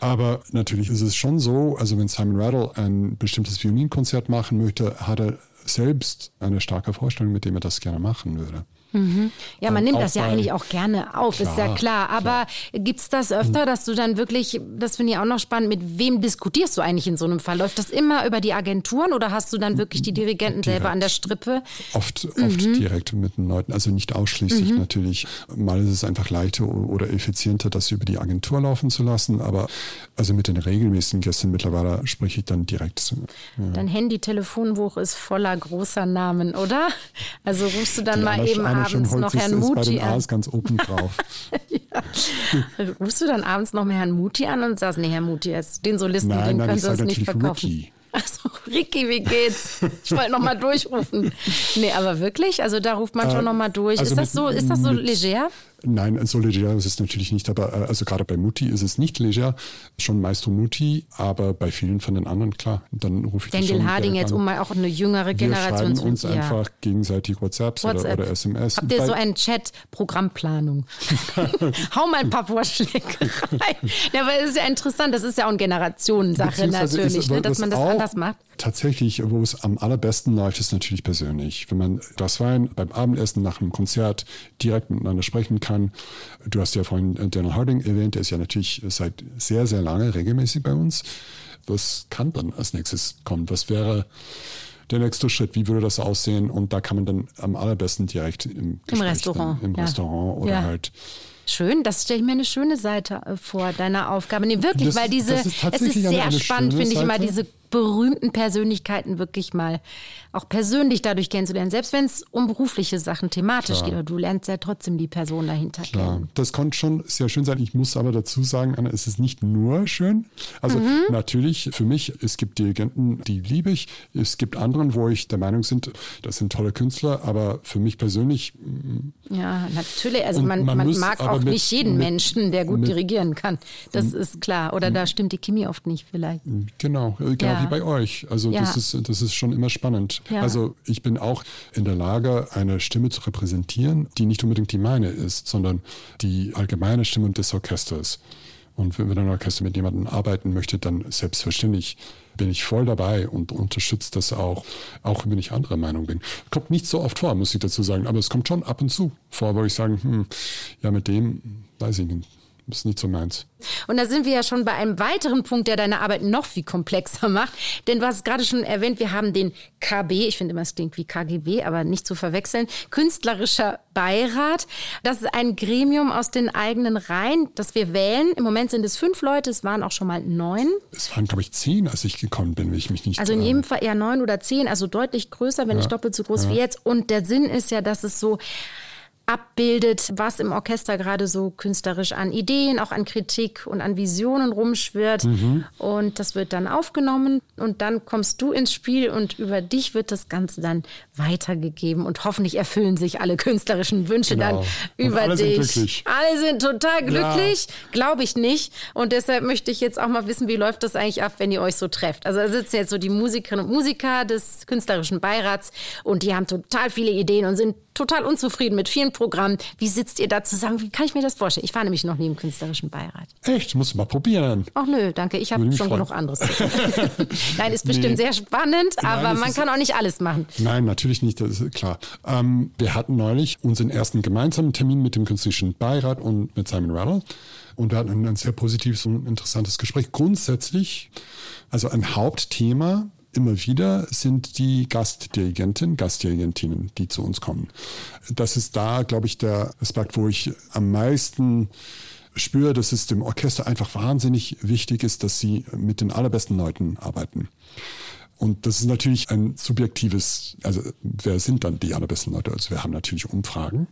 Aber natürlich ist es schon so, also wenn Simon Rattle ein bestimmtes Violinkonzert machen möchte, hat er selbst eine starke Vorstellung, mit dem er das gerne machen würde. Mhm. Ja, man nimmt das ja eigentlich auch gerne auf, klar, ist ja klar. Aber gibt es das öfter, dass du dann wirklich, das finde ich auch noch spannend, mit wem diskutierst du eigentlich in so einem Fall? Läuft das immer über die Agenturen oder hast du dann wirklich die Dirigenten direkt. selber an der Strippe? Oft, oft mhm. direkt mit den Leuten, also nicht ausschließlich mhm. natürlich. Mal ist es einfach leichter oder effizienter, das über die Agentur laufen zu lassen, aber also mit den regelmäßigen Gästen mittlerweile spreche ich dann direkt. Ja. Dein Handy-Telefonbuch ist voller großer Namen, oder? Also rufst du dann die mal eben an abends noch Herrn Muti an. A's ganz oben drauf. ja. Rufst du dann abends noch mal Herrn Muti an und sagst, nee, Herr Muti, den Solisten, nein, den nein, können Sie uns nicht verkaufen. Ricky. Achso, Ricky, wie geht's? Ich wollte noch mal durchrufen. Nee, aber wirklich? Also da ruft man schon äh, noch mal durch. Also ist, das so, ist das so leger? Nein, so leger ist es natürlich nicht, aber äh, also gerade bei Mutti ist es nicht leger, schon Maestro Mutti, aber bei vielen von den anderen, klar, dann rufe ich Daniel Harding jetzt, um mal auch eine jüngere Generation zu... Wir uns ja. einfach gegenseitig WhatsApps WhatsApp. Oder, oder, SMS. Habt ihr bei so einen Chat, Programmplanung? Hau mal ein paar Vorschläge rein. Ja, aber es ist ja interessant, das ist ja auch eine Generationensache natürlich, ist, ne, dass man das anders macht. Tatsächlich, wo es am allerbesten läuft, ist natürlich persönlich. Wenn man das Wein beim Abendessen nach einem Konzert direkt miteinander sprechen kann, kann. Du hast ja vorhin äh, Daniel Harding erwähnt, der ist ja natürlich seit sehr, sehr lange regelmäßig bei uns. Was kann dann als nächstes kommen? Was wäre der nächste Schritt? Wie würde das aussehen? Und da kann man dann am allerbesten direkt im, Im Restaurant, dann, im ja. Restaurant oder ja. halt Schön, das stelle ich mir eine schöne Seite äh, vor, deiner Aufgabe. Nee, wirklich, das, weil diese, es ist sehr spannend, finde ich immer, diese berühmten Persönlichkeiten wirklich mal auch persönlich dadurch kennenzulernen, selbst wenn es um berufliche Sachen thematisch Klar. geht, aber du lernst ja trotzdem die Person dahinter Klar. kennen. Das konnte schon sehr schön sein. Ich muss aber dazu sagen, Anna, es ist nicht nur schön. Also mhm. natürlich für mich, es gibt Dirigenten, die liebe ich. Es gibt anderen, wo ich der Meinung bin, das sind tolle Künstler, aber für mich persönlich. Mm, ja, natürlich. Also man, man, man mag auch mit, nicht jeden mit, Menschen, der gut mit, dirigieren kann. Das ist klar. Oder da stimmt die Chemie oft nicht vielleicht. Genau, genau ja. Wie bei euch. Also ja. das ist das ist schon immer spannend. Ja. Also ich bin auch in der Lage, eine Stimme zu repräsentieren, die nicht unbedingt die meine ist, sondern die allgemeine Stimme des Orchesters. Und wenn ein Orchester mit jemandem arbeiten möchte, dann selbstverständlich bin ich voll dabei und unterstütze das auch, auch wenn ich anderer Meinung bin. Kommt nicht so oft vor, muss ich dazu sagen, aber es kommt schon ab und zu vor, wo ich sage, hm, ja, mit dem weiß ich nicht ist nicht so meins. Und da sind wir ja schon bei einem weiteren Punkt, der deine Arbeit noch viel komplexer macht. Denn du hast es gerade schon erwähnt, wir haben den KB, ich finde immer, es klingt wie KGB, aber nicht zu verwechseln, Künstlerischer Beirat. Das ist ein Gremium aus den eigenen Reihen, das wir wählen. Im Moment sind es fünf Leute, es waren auch schon mal neun. Es waren, glaube ich, zehn, als ich gekommen bin, wenn ich mich nicht Also in jedem Fall eher neun oder zehn, also deutlich größer, wenn ja. nicht doppelt so groß ja. wie jetzt. Und der Sinn ist ja, dass es so abbildet, was im Orchester gerade so künstlerisch an Ideen, auch an Kritik und an Visionen rumschwirrt. Mhm. Und das wird dann aufgenommen und dann kommst du ins Spiel und über dich wird das Ganze dann weitergegeben und hoffentlich erfüllen sich alle künstlerischen Wünsche genau. dann über alle dich. Sind alle sind total glücklich, ja. glaube ich nicht. Und deshalb möchte ich jetzt auch mal wissen, wie läuft das eigentlich ab, wenn ihr euch so trefft. Also da sitzen jetzt so die Musikerinnen und Musiker des künstlerischen Beirats und die haben total viele Ideen und sind total unzufrieden mit vielen Programmen. Wie sitzt ihr da zusammen? Wie kann ich mir das vorstellen? Ich war nämlich noch nie im künstlerischen Beirat. Echt? Muss mal probieren. Ach nö, danke. Ich habe schon freuen. genug anderes. Nein, ist bestimmt nee. sehr spannend, aber Nein, man kann auch nicht alles machen. Nein, natürlich nicht, das ist klar. Ähm, wir hatten neulich unseren ersten gemeinsamen Termin mit dem künstlerischen Beirat und mit Simon Rattle. Und wir hatten ein sehr positives und interessantes Gespräch. Grundsätzlich, also ein Hauptthema immer wieder sind die Gastdirigenten, Gastdirigentinnen, die zu uns kommen. Das ist da, glaube ich, der Aspekt, wo ich am meisten spüre, dass es dem Orchester einfach wahnsinnig wichtig ist, dass sie mit den allerbesten Leuten arbeiten. Und das ist natürlich ein subjektives, also wer sind dann die allerbesten Leute? Also wir haben natürlich Umfragen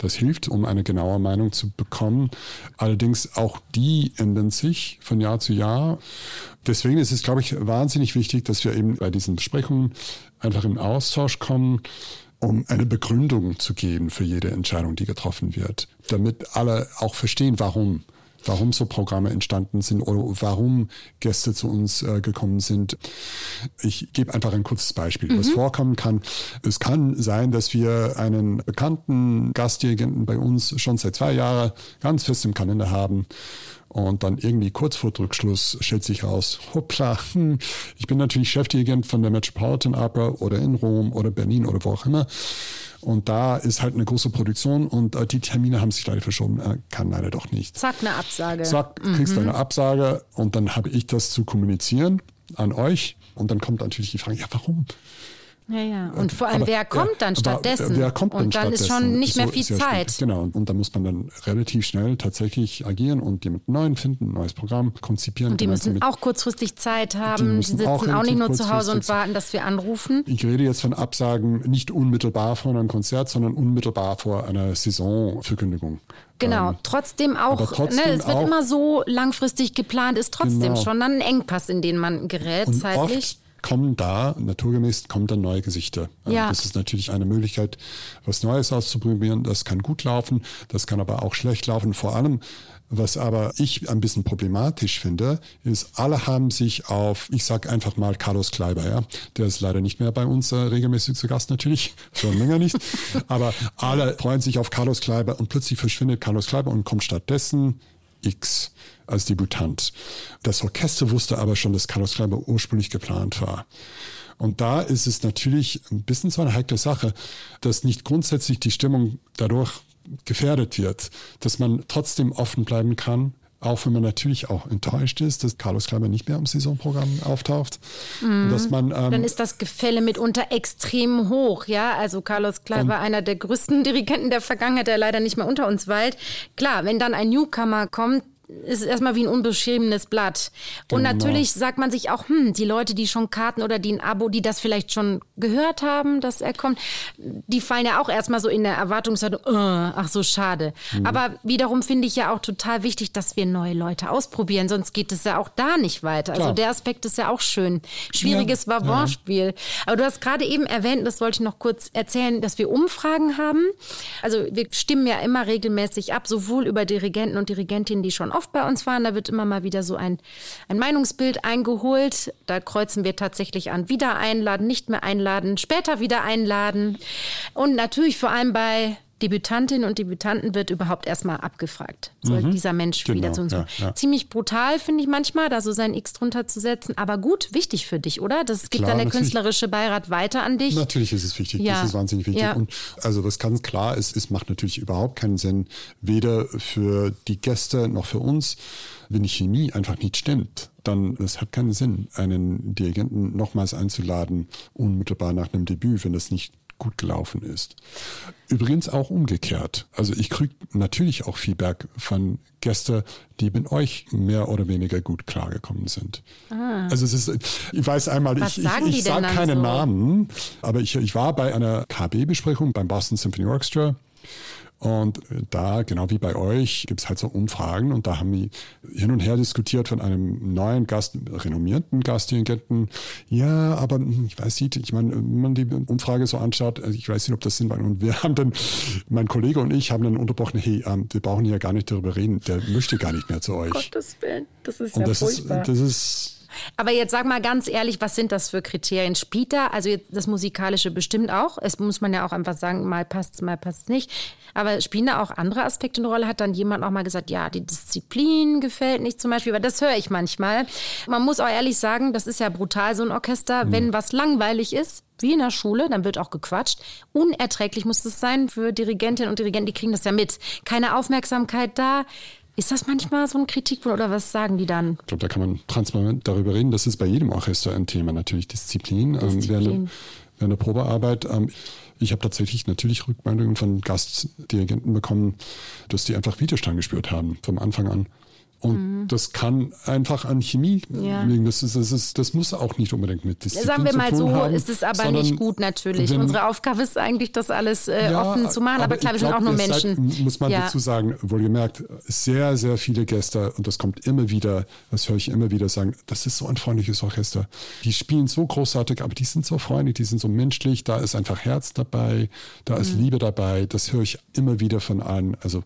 das hilft, um eine genaue Meinung zu bekommen. Allerdings auch die ändern sich von Jahr zu Jahr. Deswegen ist es, glaube ich, wahnsinnig wichtig, dass wir eben bei diesen Besprechungen einfach in Austausch kommen, um eine Begründung zu geben für jede Entscheidung, die getroffen wird, damit alle auch verstehen, warum warum so Programme entstanden sind oder warum Gäste zu uns äh, gekommen sind. Ich gebe einfach ein kurzes Beispiel, mhm. was vorkommen kann. Es kann sein, dass wir einen bekannten Gastdirigenten bei uns schon seit zwei Jahren ganz fest im Kalender haben und dann irgendwie kurz vor Rückschluss stellt sich raus, hoppla, hm, ich bin natürlich Chefdirigent von der Metropolitan Opera oder in Rom oder Berlin oder wo auch immer. Und da ist halt eine große Produktion und äh, die Termine haben sich leider verschoben. Kann leider doch nicht. Zack, eine Absage. Zack, mhm. kriegst du eine Absage und dann habe ich das zu kommunizieren an euch. Und dann kommt natürlich die Frage, ja, warum? Ja, ja. Und vor allem, aber, wer kommt dann stattdessen? Wer kommt und dann ist schon nicht mehr viel so, Zeit. Genau. Und, und da muss man dann relativ schnell tatsächlich agieren und jemanden neuen finden, ein neues Programm konzipieren. Und die müssen mit, auch kurzfristig Zeit haben. Die, die sitzen auch, auch nicht nur zu Hause und warten, dass wir anrufen. Ich rede jetzt von Absagen nicht unmittelbar vor einem Konzert, sondern unmittelbar vor einer Saisonverkündigung. Genau, ähm, trotzdem auch, trotzdem ne, es wird auch, immer so langfristig geplant, ist trotzdem genau. schon dann ein Engpass, in den man gerät und zeitlich. Oft kommen da, naturgemäß, kommen dann neue Gesichter. Ja. Das ist natürlich eine Möglichkeit, was Neues auszuprobieren. Das kann gut laufen, das kann aber auch schlecht laufen. Vor allem, was aber ich ein bisschen problematisch finde, ist, alle haben sich auf, ich sag einfach mal Carlos Kleiber, ja. Der ist leider nicht mehr bei uns äh, regelmäßig zu Gast natürlich, schon länger nicht. aber alle freuen sich auf Carlos Kleiber und plötzlich verschwindet Carlos Kleiber und kommt stattdessen X als Debutant. Das Orchester wusste aber schon, dass Carlos Kleiber ursprünglich geplant war. Und da ist es natürlich ein bisschen so eine heikle Sache, dass nicht grundsätzlich die Stimmung dadurch gefährdet wird, dass man trotzdem offen bleiben kann, auch wenn man natürlich auch enttäuscht ist, dass Carlos Kleiber nicht mehr im Saisonprogramm auftaucht. Mm. Dass man, ähm, Dann ist das Gefälle mitunter extrem hoch, ja. Also Carlos Kleiber, einer der größten Dirigenten der Vergangenheit, der leider nicht mehr unter uns weilt. Klar, wenn dann ein Newcomer kommt, ist erstmal wie ein unbeschriebenes Blatt. Und genau. natürlich sagt man sich auch, hm, die Leute, die schon Karten oder die ein Abo, die das vielleicht schon gehört haben, dass er kommt, die fallen ja auch erstmal so in der Erwartungshaltung, oh, ach so schade. Mhm. Aber wiederum finde ich ja auch total wichtig, dass wir neue Leute ausprobieren, sonst geht es ja auch da nicht weiter. Also Klar. Also der Aspekt ist ja auch schön. Schwieriges ja. Vavanspiel. Ja. Aber du hast gerade eben erwähnt, das wollte ich noch kurz erzählen, dass wir Umfragen haben. Also wir stimmen ja immer regelmäßig ab, sowohl über Dirigenten und Dirigentinnen, die schon oft bei uns waren. Da wird immer mal wieder so ein, ein Meinungsbild eingeholt. Da kreuzen wir tatsächlich an, wieder einladen, nicht mehr einladen, später wieder einladen. Und natürlich vor allem bei Debütantinnen und Debütanten wird überhaupt erstmal abgefragt. Soll mhm. dieser Mensch genau, wieder zu uns kommen? Ja, ja. Ziemlich brutal, finde ich manchmal, da so sein X drunter zu setzen. Aber gut, wichtig für dich, oder? Das gibt klar, dann der künstlerische Beirat weiter an dich. Natürlich ist es wichtig. Ja. Das ist wahnsinnig wichtig. Und also was ganz klar ist, es macht natürlich überhaupt keinen Sinn, weder für die Gäste noch für uns, wenn die Chemie einfach nicht stimmt dann es hat keinen Sinn, einen Dirigenten nochmals einzuladen, unmittelbar nach einem Debüt, wenn das nicht gut gelaufen ist. Übrigens auch umgekehrt. Also ich kriege natürlich auch Feedback von Gästen, die mit euch mehr oder weniger gut klargekommen sind. Ah. Also es ist, ich weiß einmal, Was ich, ich, ich sage keine so? Namen, aber ich, ich war bei einer KB-Besprechung beim Boston Symphony Orchestra und da, genau wie bei euch, gibt es halt so Umfragen und da haben wir hin und her diskutiert von einem neuen Gast, renommierten Gastdirigenten. Ja, aber ich weiß nicht, ich meine, wenn man die Umfrage so anschaut, also ich weiß nicht, ob das Sinn war. Und wir haben dann, mein Kollege und ich haben dann unterbrochen, hey, ähm, wir brauchen hier gar nicht darüber reden, der möchte gar nicht mehr zu euch. Gottes Willen, das ist und ja das furchtbar. Ist, das ist aber jetzt sag mal ganz ehrlich, was sind das für Kriterien? Spielt da, also das Musikalische bestimmt auch, es muss man ja auch einfach sagen, mal passt mal passt nicht. Aber spielen da auch andere Aspekte eine Rolle? Hat dann jemand auch mal gesagt, ja, die Disziplin gefällt nicht zum Beispiel, weil das höre ich manchmal. Man muss auch ehrlich sagen, das ist ja brutal, so ein Orchester, mhm. wenn was langweilig ist, wie in der Schule, dann wird auch gequatscht. Unerträglich muss es sein für Dirigentinnen und Dirigenten, die kriegen das ja mit. Keine Aufmerksamkeit da. Ist das manchmal so ein Kritikpunkt oder was sagen die dann? Ich glaube, da kann man transparent darüber reden. Das ist bei jedem Orchester ein Thema, natürlich Disziplin. Disziplin. Ähm, während, während der Probearbeit. Ähm, ich habe tatsächlich natürlich Rückmeldungen von Gastdirigenten bekommen, dass die einfach Widerstand gespürt haben vom Anfang an. Und mhm. das kann einfach an Chemie ja. liegen. Das, ist, das, ist, das muss auch nicht unbedingt mit Disziplin Sagen wir mal so, haben, ist es aber nicht gut natürlich. Wenn, Unsere Aufgabe ist eigentlich, das alles äh, ja, offen zu machen. Aber, aber klar, wir sind auch nur Menschen. Seid, muss man ja. dazu sagen, wohlgemerkt, sehr, sehr viele Gäste, und das kommt immer wieder, das höre ich immer wieder sagen, das ist so ein freundliches Orchester. Die spielen so großartig, aber die sind so freundlich, die sind so menschlich, da ist einfach Herz dabei, da ist mhm. Liebe dabei. Das höre ich immer wieder von allen. Also,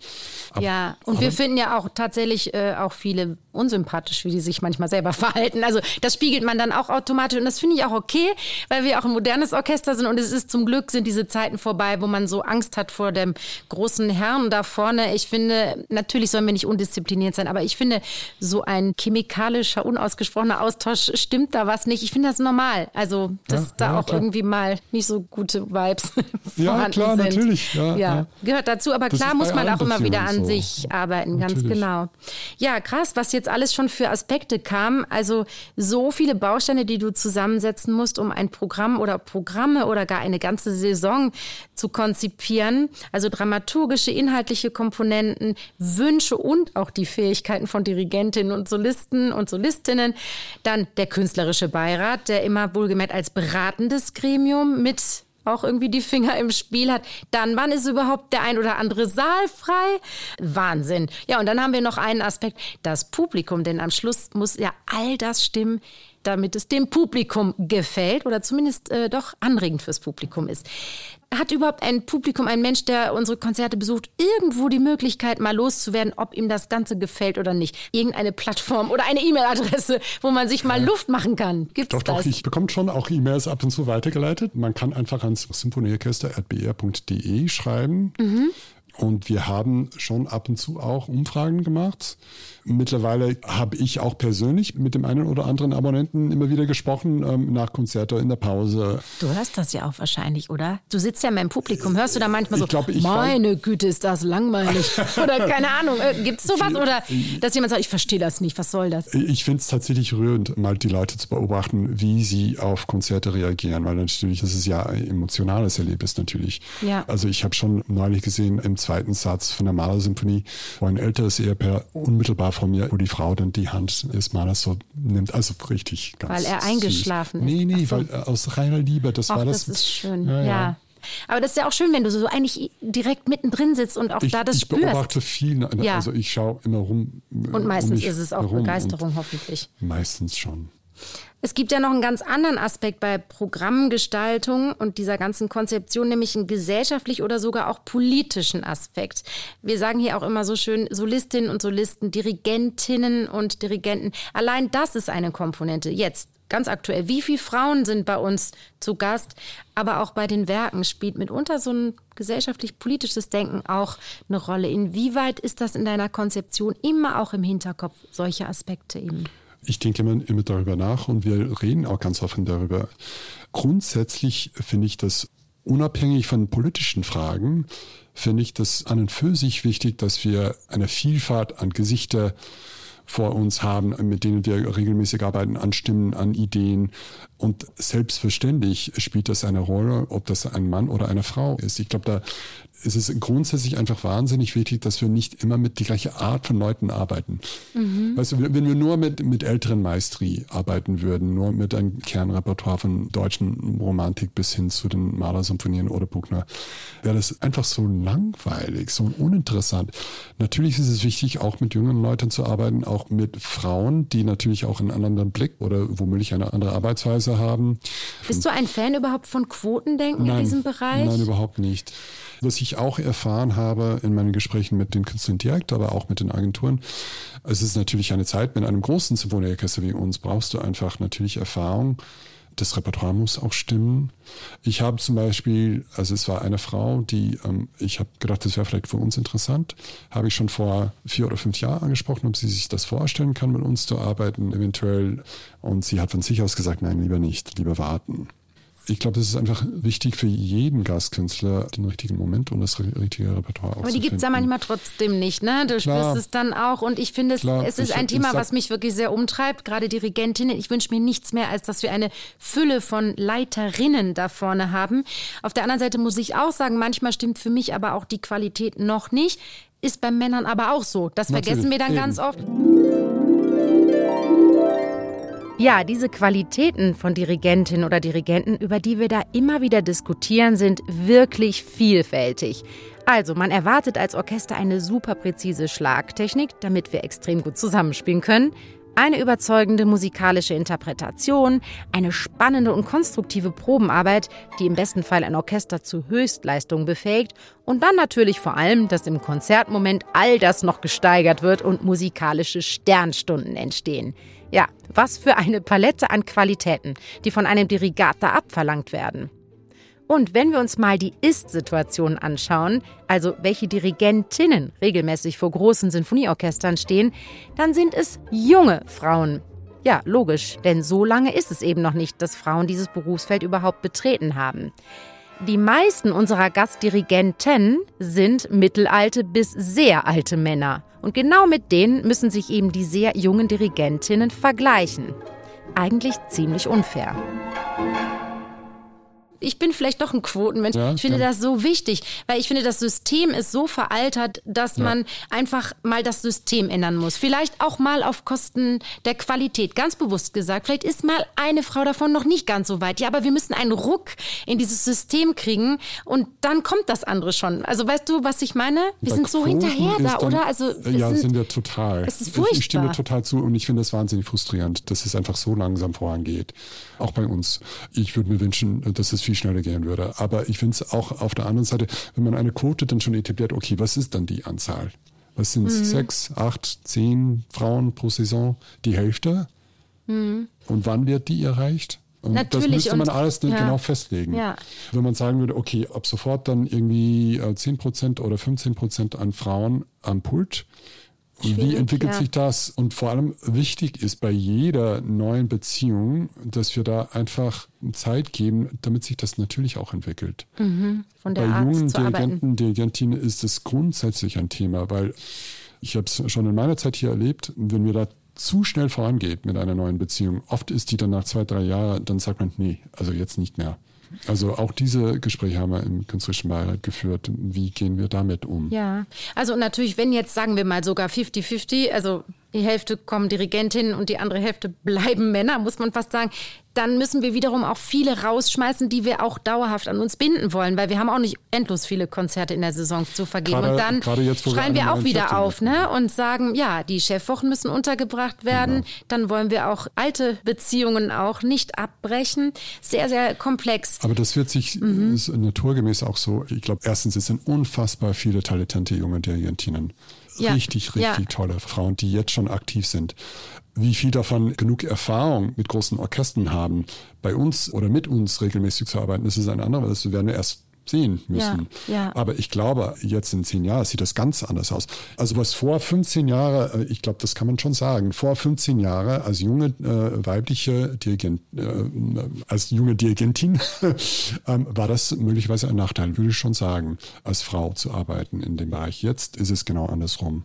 ab, ja, und wir finden ja auch tatsächlich äh, auch viele unsympathisch, wie die sich manchmal selber verhalten. Also das spiegelt man dann auch automatisch und das finde ich auch okay, weil wir auch ein modernes Orchester sind und es ist zum Glück sind diese Zeiten vorbei, wo man so Angst hat vor dem großen Herrn da vorne. Ich finde, natürlich sollen wir nicht undiszipliniert sein, aber ich finde, so ein chemikalischer, unausgesprochener Austausch stimmt da was nicht. Ich finde das normal. Also, dass ja, da ja, auch klar. irgendwie mal nicht so gute Vibes ja, klar, sind. Natürlich. Ja, ja, gehört dazu. Aber das klar muss man auch immer wieder an so. sich arbeiten, natürlich. ganz genau. Ja, krass, was jetzt alles schon für Aspekte kam. Also so viele Bausteine, die du zusammensetzen musst, um ein Programm oder Programme oder gar eine ganze Saison zu konzipieren. Also dramaturgische, inhaltliche Komponenten, Wünsche und auch die Fähigkeiten von Dirigentinnen und Solisten und Solistinnen. Dann der künstlerische Beirat, der immer wohlgemerkt als beratendes Gremium mit auch irgendwie die Finger im Spiel hat. Dann, wann ist überhaupt der ein oder andere Saal frei? Wahnsinn. Ja, und dann haben wir noch einen Aspekt, das Publikum, denn am Schluss muss ja all das stimmen, damit es dem Publikum gefällt oder zumindest äh, doch anregend fürs Publikum ist. Hat überhaupt ein Publikum, ein Mensch, der unsere Konzerte besucht, irgendwo die Möglichkeit, mal loszuwerden, ob ihm das Ganze gefällt oder nicht? Irgendeine Plattform oder eine E-Mail-Adresse, wo man sich mal Luft machen kann? Gibt's doch, das? Doch, ich bekomme schon auch E-Mails ab und zu weitergeleitet. Man kann einfach ans symphonieorchester.br.de schreiben. Mhm. Und wir haben schon ab und zu auch Umfragen gemacht. Mittlerweile habe ich auch persönlich mit dem einen oder anderen Abonnenten immer wieder gesprochen, ähm, nach Konzerte in der Pause. Du hörst das ja auch wahrscheinlich, oder? Du sitzt ja meinem Publikum. Hörst du da manchmal so, glaub, meine Güte, ist das langweilig? oder keine Ahnung, äh, gibt es sowas? Oder dass jemand sagt, ich verstehe das nicht, was soll das? Ich finde es tatsächlich rührend, mal die Leute zu beobachten, wie sie auf Konzerte reagieren, weil natürlich das ist ja ein emotionales Erlebnis natürlich. Ja. Also ich habe schon neulich gesehen im zweiten Satz von der Malersymphonie, wo ein älteres Ehepaar unmittelbar vor mir, wo die Frau dann die Hand des Malers so nimmt. Also richtig ganz Weil er eingeschlafen süß. ist. Nee, nee, so. weil äh, aus reiner Liebe. Das Och, war das. Das ist schön, ja. ja. Aber das ist ja auch schön, wenn du so eigentlich direkt mittendrin sitzt und auch ich, da das ich spürst. Ich beobachte viel. Ja. Also ich schaue immer rum. Und meistens um ist es auch Begeisterung hoffentlich. Meistens schon. Es gibt ja noch einen ganz anderen Aspekt bei Programmgestaltung und dieser ganzen Konzeption, nämlich einen gesellschaftlich oder sogar auch politischen Aspekt. Wir sagen hier auch immer so schön Solistinnen und Solisten, Dirigentinnen und Dirigenten. Allein das ist eine Komponente. Jetzt ganz aktuell, wie viele Frauen sind bei uns zu Gast, aber auch bei den Werken spielt mitunter so ein gesellschaftlich-politisches Denken auch eine Rolle. Inwieweit ist das in deiner Konzeption immer auch im Hinterkopf, solche Aspekte eben? Ich denke immer, immer darüber nach und wir reden auch ganz offen darüber. Grundsätzlich finde ich das unabhängig von politischen Fragen, finde ich das an und für sich wichtig, dass wir eine Vielfalt an Gesichter vor uns haben, mit denen wir regelmäßig arbeiten, an Stimmen, an Ideen. Und selbstverständlich spielt das eine Rolle, ob das ein Mann oder eine Frau ist. Ich glaube, da ist es grundsätzlich einfach wahnsinnig wichtig, dass wir nicht immer mit die gleiche Art von Leuten arbeiten. Mhm. Weißt du, wenn wir nur mit, mit älteren Maestri arbeiten würden, nur mit einem Kernrepertoire von deutschen Romantik bis hin zu den Malersymphonien oder Buchner, wäre das einfach so langweilig, so uninteressant. Natürlich ist es wichtig, auch mit jungen Leuten zu arbeiten, auch mit Frauen, die natürlich auch einen anderen Blick oder womöglich eine andere Arbeitsweise haben. Bist du ein Fan überhaupt von Quotendenken nein, in diesem Bereich? Nein, überhaupt nicht. Was ich auch erfahren habe in meinen Gesprächen mit den Künstlern direkt, aber auch mit den Agenturen, es ist natürlich eine Zeit, mit einem großen Symphonieorchester wie uns brauchst du einfach natürlich Erfahrung. Das Repertoire muss auch stimmen. Ich habe zum Beispiel, also es war eine Frau, die, ähm, ich habe gedacht, das wäre vielleicht für uns interessant, habe ich schon vor vier oder fünf Jahren angesprochen, ob sie sich das vorstellen kann, mit uns zu arbeiten, eventuell. Und sie hat von sich aus gesagt, nein, lieber nicht, lieber warten ich glaube, es ist einfach wichtig für jeden Gastkünstler, den richtigen Moment und das richtige Repertoire Aber die gibt es ja manchmal trotzdem nicht, ne? Du Klar. spürst es dann auch. Und ich finde, es, Klar, es ist ich, ein Thema, was mich wirklich sehr umtreibt, gerade Dirigentinnen. Ich wünsche mir nichts mehr, als dass wir eine Fülle von Leiterinnen da vorne haben. Auf der anderen Seite muss ich auch sagen, manchmal stimmt für mich aber auch die Qualität noch nicht. Ist bei Männern aber auch so. Das Natürlich. vergessen wir dann Eben. ganz oft. Ja, diese Qualitäten von Dirigentinnen oder Dirigenten, über die wir da immer wieder diskutieren, sind wirklich vielfältig. Also, man erwartet als Orchester eine super präzise Schlagtechnik, damit wir extrem gut zusammenspielen können, eine überzeugende musikalische Interpretation, eine spannende und konstruktive Probenarbeit, die im besten Fall ein Orchester zu Höchstleistungen befähigt und dann natürlich vor allem, dass im Konzertmoment all das noch gesteigert wird und musikalische Sternstunden entstehen. Ja, was für eine Palette an Qualitäten, die von einem Dirigator abverlangt werden. Und wenn wir uns mal die Ist-Situation anschauen, also welche Dirigentinnen regelmäßig vor großen Sinfonieorchestern stehen, dann sind es junge Frauen. Ja, logisch, denn so lange ist es eben noch nicht, dass Frauen dieses Berufsfeld überhaupt betreten haben. Die meisten unserer Gastdirigenten sind mittelalte bis sehr alte Männer. Und genau mit denen müssen sich eben die sehr jungen Dirigentinnen vergleichen. Eigentlich ziemlich unfair ich bin vielleicht doch ein Quotenmensch. Ja, ich finde ja. das so wichtig, weil ich finde, das System ist so veraltert, dass ja. man einfach mal das System ändern muss. Vielleicht auch mal auf Kosten der Qualität, ganz bewusst gesagt. Vielleicht ist mal eine Frau davon noch nicht ganz so weit. Ja, aber wir müssen einen Ruck in dieses System kriegen und dann kommt das andere schon. Also weißt du, was ich meine? Wir Bei sind so Quoten hinterher da, dann, oder? Also ja, sind, sind wir total. Es ist furchtbar. Ich, ich stimme total zu und ich finde das wahnsinnig frustrierend, dass es einfach so langsam vorangeht. Auch bei uns. Ich würde mir wünschen, dass es viel schneller gehen würde. Aber ich finde es auch auf der anderen Seite, wenn man eine Quote dann schon etabliert, okay, was ist dann die Anzahl? Was sind es? Mhm. Sechs, acht, zehn Frauen pro Saison? Die Hälfte? Mhm. Und wann wird die erreicht? Und Natürlich. das müsste man alles ja. genau festlegen. Ja. Wenn man sagen würde, okay, ab sofort dann irgendwie 10% äh, oder 15% an Frauen am Pult, wie entwickelt ja. sich das? Und vor allem wichtig ist bei jeder neuen Beziehung, dass wir da einfach Zeit geben, damit sich das natürlich auch entwickelt. Mhm. Von der bei Art jungen Dirigenten, Dirigentinnen ist es grundsätzlich ein Thema, weil ich habe es schon in meiner Zeit hier erlebt, wenn wir da zu schnell vorangeht mit einer neuen Beziehung, oft ist die dann nach zwei, drei Jahren, dann sagt man, nee, also jetzt nicht mehr. Also auch diese Gespräche haben wir im künstlerischen Beirat geführt. Wie gehen wir damit um? Ja, also natürlich, wenn jetzt sagen wir mal sogar 50-50, also die Hälfte kommen Dirigentinnen und die andere Hälfte bleiben Männer, muss man fast sagen dann müssen wir wiederum auch viele rausschmeißen, die wir auch dauerhaft an uns binden wollen, weil wir haben auch nicht endlos viele Konzerte in der Saison zu vergeben. Gerade, und dann jetzt, schreien wir auch wieder auf ne? und sagen, ja, die Chefwochen müssen untergebracht werden. Genau. Dann wollen wir auch alte Beziehungen auch nicht abbrechen. Sehr, sehr komplex. Aber das wird sich mhm. naturgemäß auch so, ich glaube, erstens, es sind unfassbar viele talentante junge Dirigentinnen. Ja. Richtig, richtig ja. tolle Frauen, die jetzt schon aktiv sind wie viel davon genug Erfahrung mit großen Orchestern haben, bei uns oder mit uns regelmäßig zu arbeiten, das ist ein anderer, das werden wir erst sehen müssen. Ja, ja. Aber ich glaube, jetzt in zehn Jahren sieht das ganz anders aus. Also was vor 15 Jahren, äh, ich glaube, das kann man schon sagen, vor 15 Jahren als junge äh, weibliche Dirigent, äh, als junge Dirigentin ähm, war das möglicherweise ein Nachteil, würde ich schon sagen, als Frau zu arbeiten in dem Bereich. Jetzt ist es genau andersrum.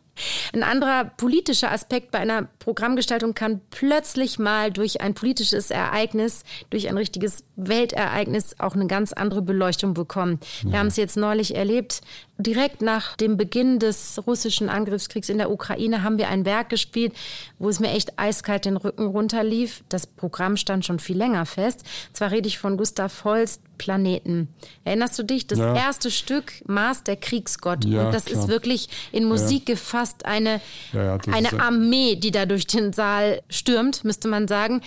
Ein anderer politischer Aspekt bei einer Programmgestaltung kann plötzlich mal durch ein politisches Ereignis, durch ein richtiges Weltereignis auch eine ganz andere Beleuchtung bekommen. Ja. Wir haben es jetzt neulich erlebt. Direkt nach dem Beginn des russischen Angriffskriegs in der Ukraine haben wir ein Werk gespielt, wo es mir echt eiskalt den Rücken runterlief. Das Programm stand schon viel länger fest. Zwar rede ich von Gustav Holst, Planeten. Erinnerst du dich? Das ja. erste Stück, Mars, der Kriegsgott. Ja, und das klar. ist wirklich in Musik ja. gefasst eine, eine Armee, die da durch den Saal stürmt, müsste man sagen.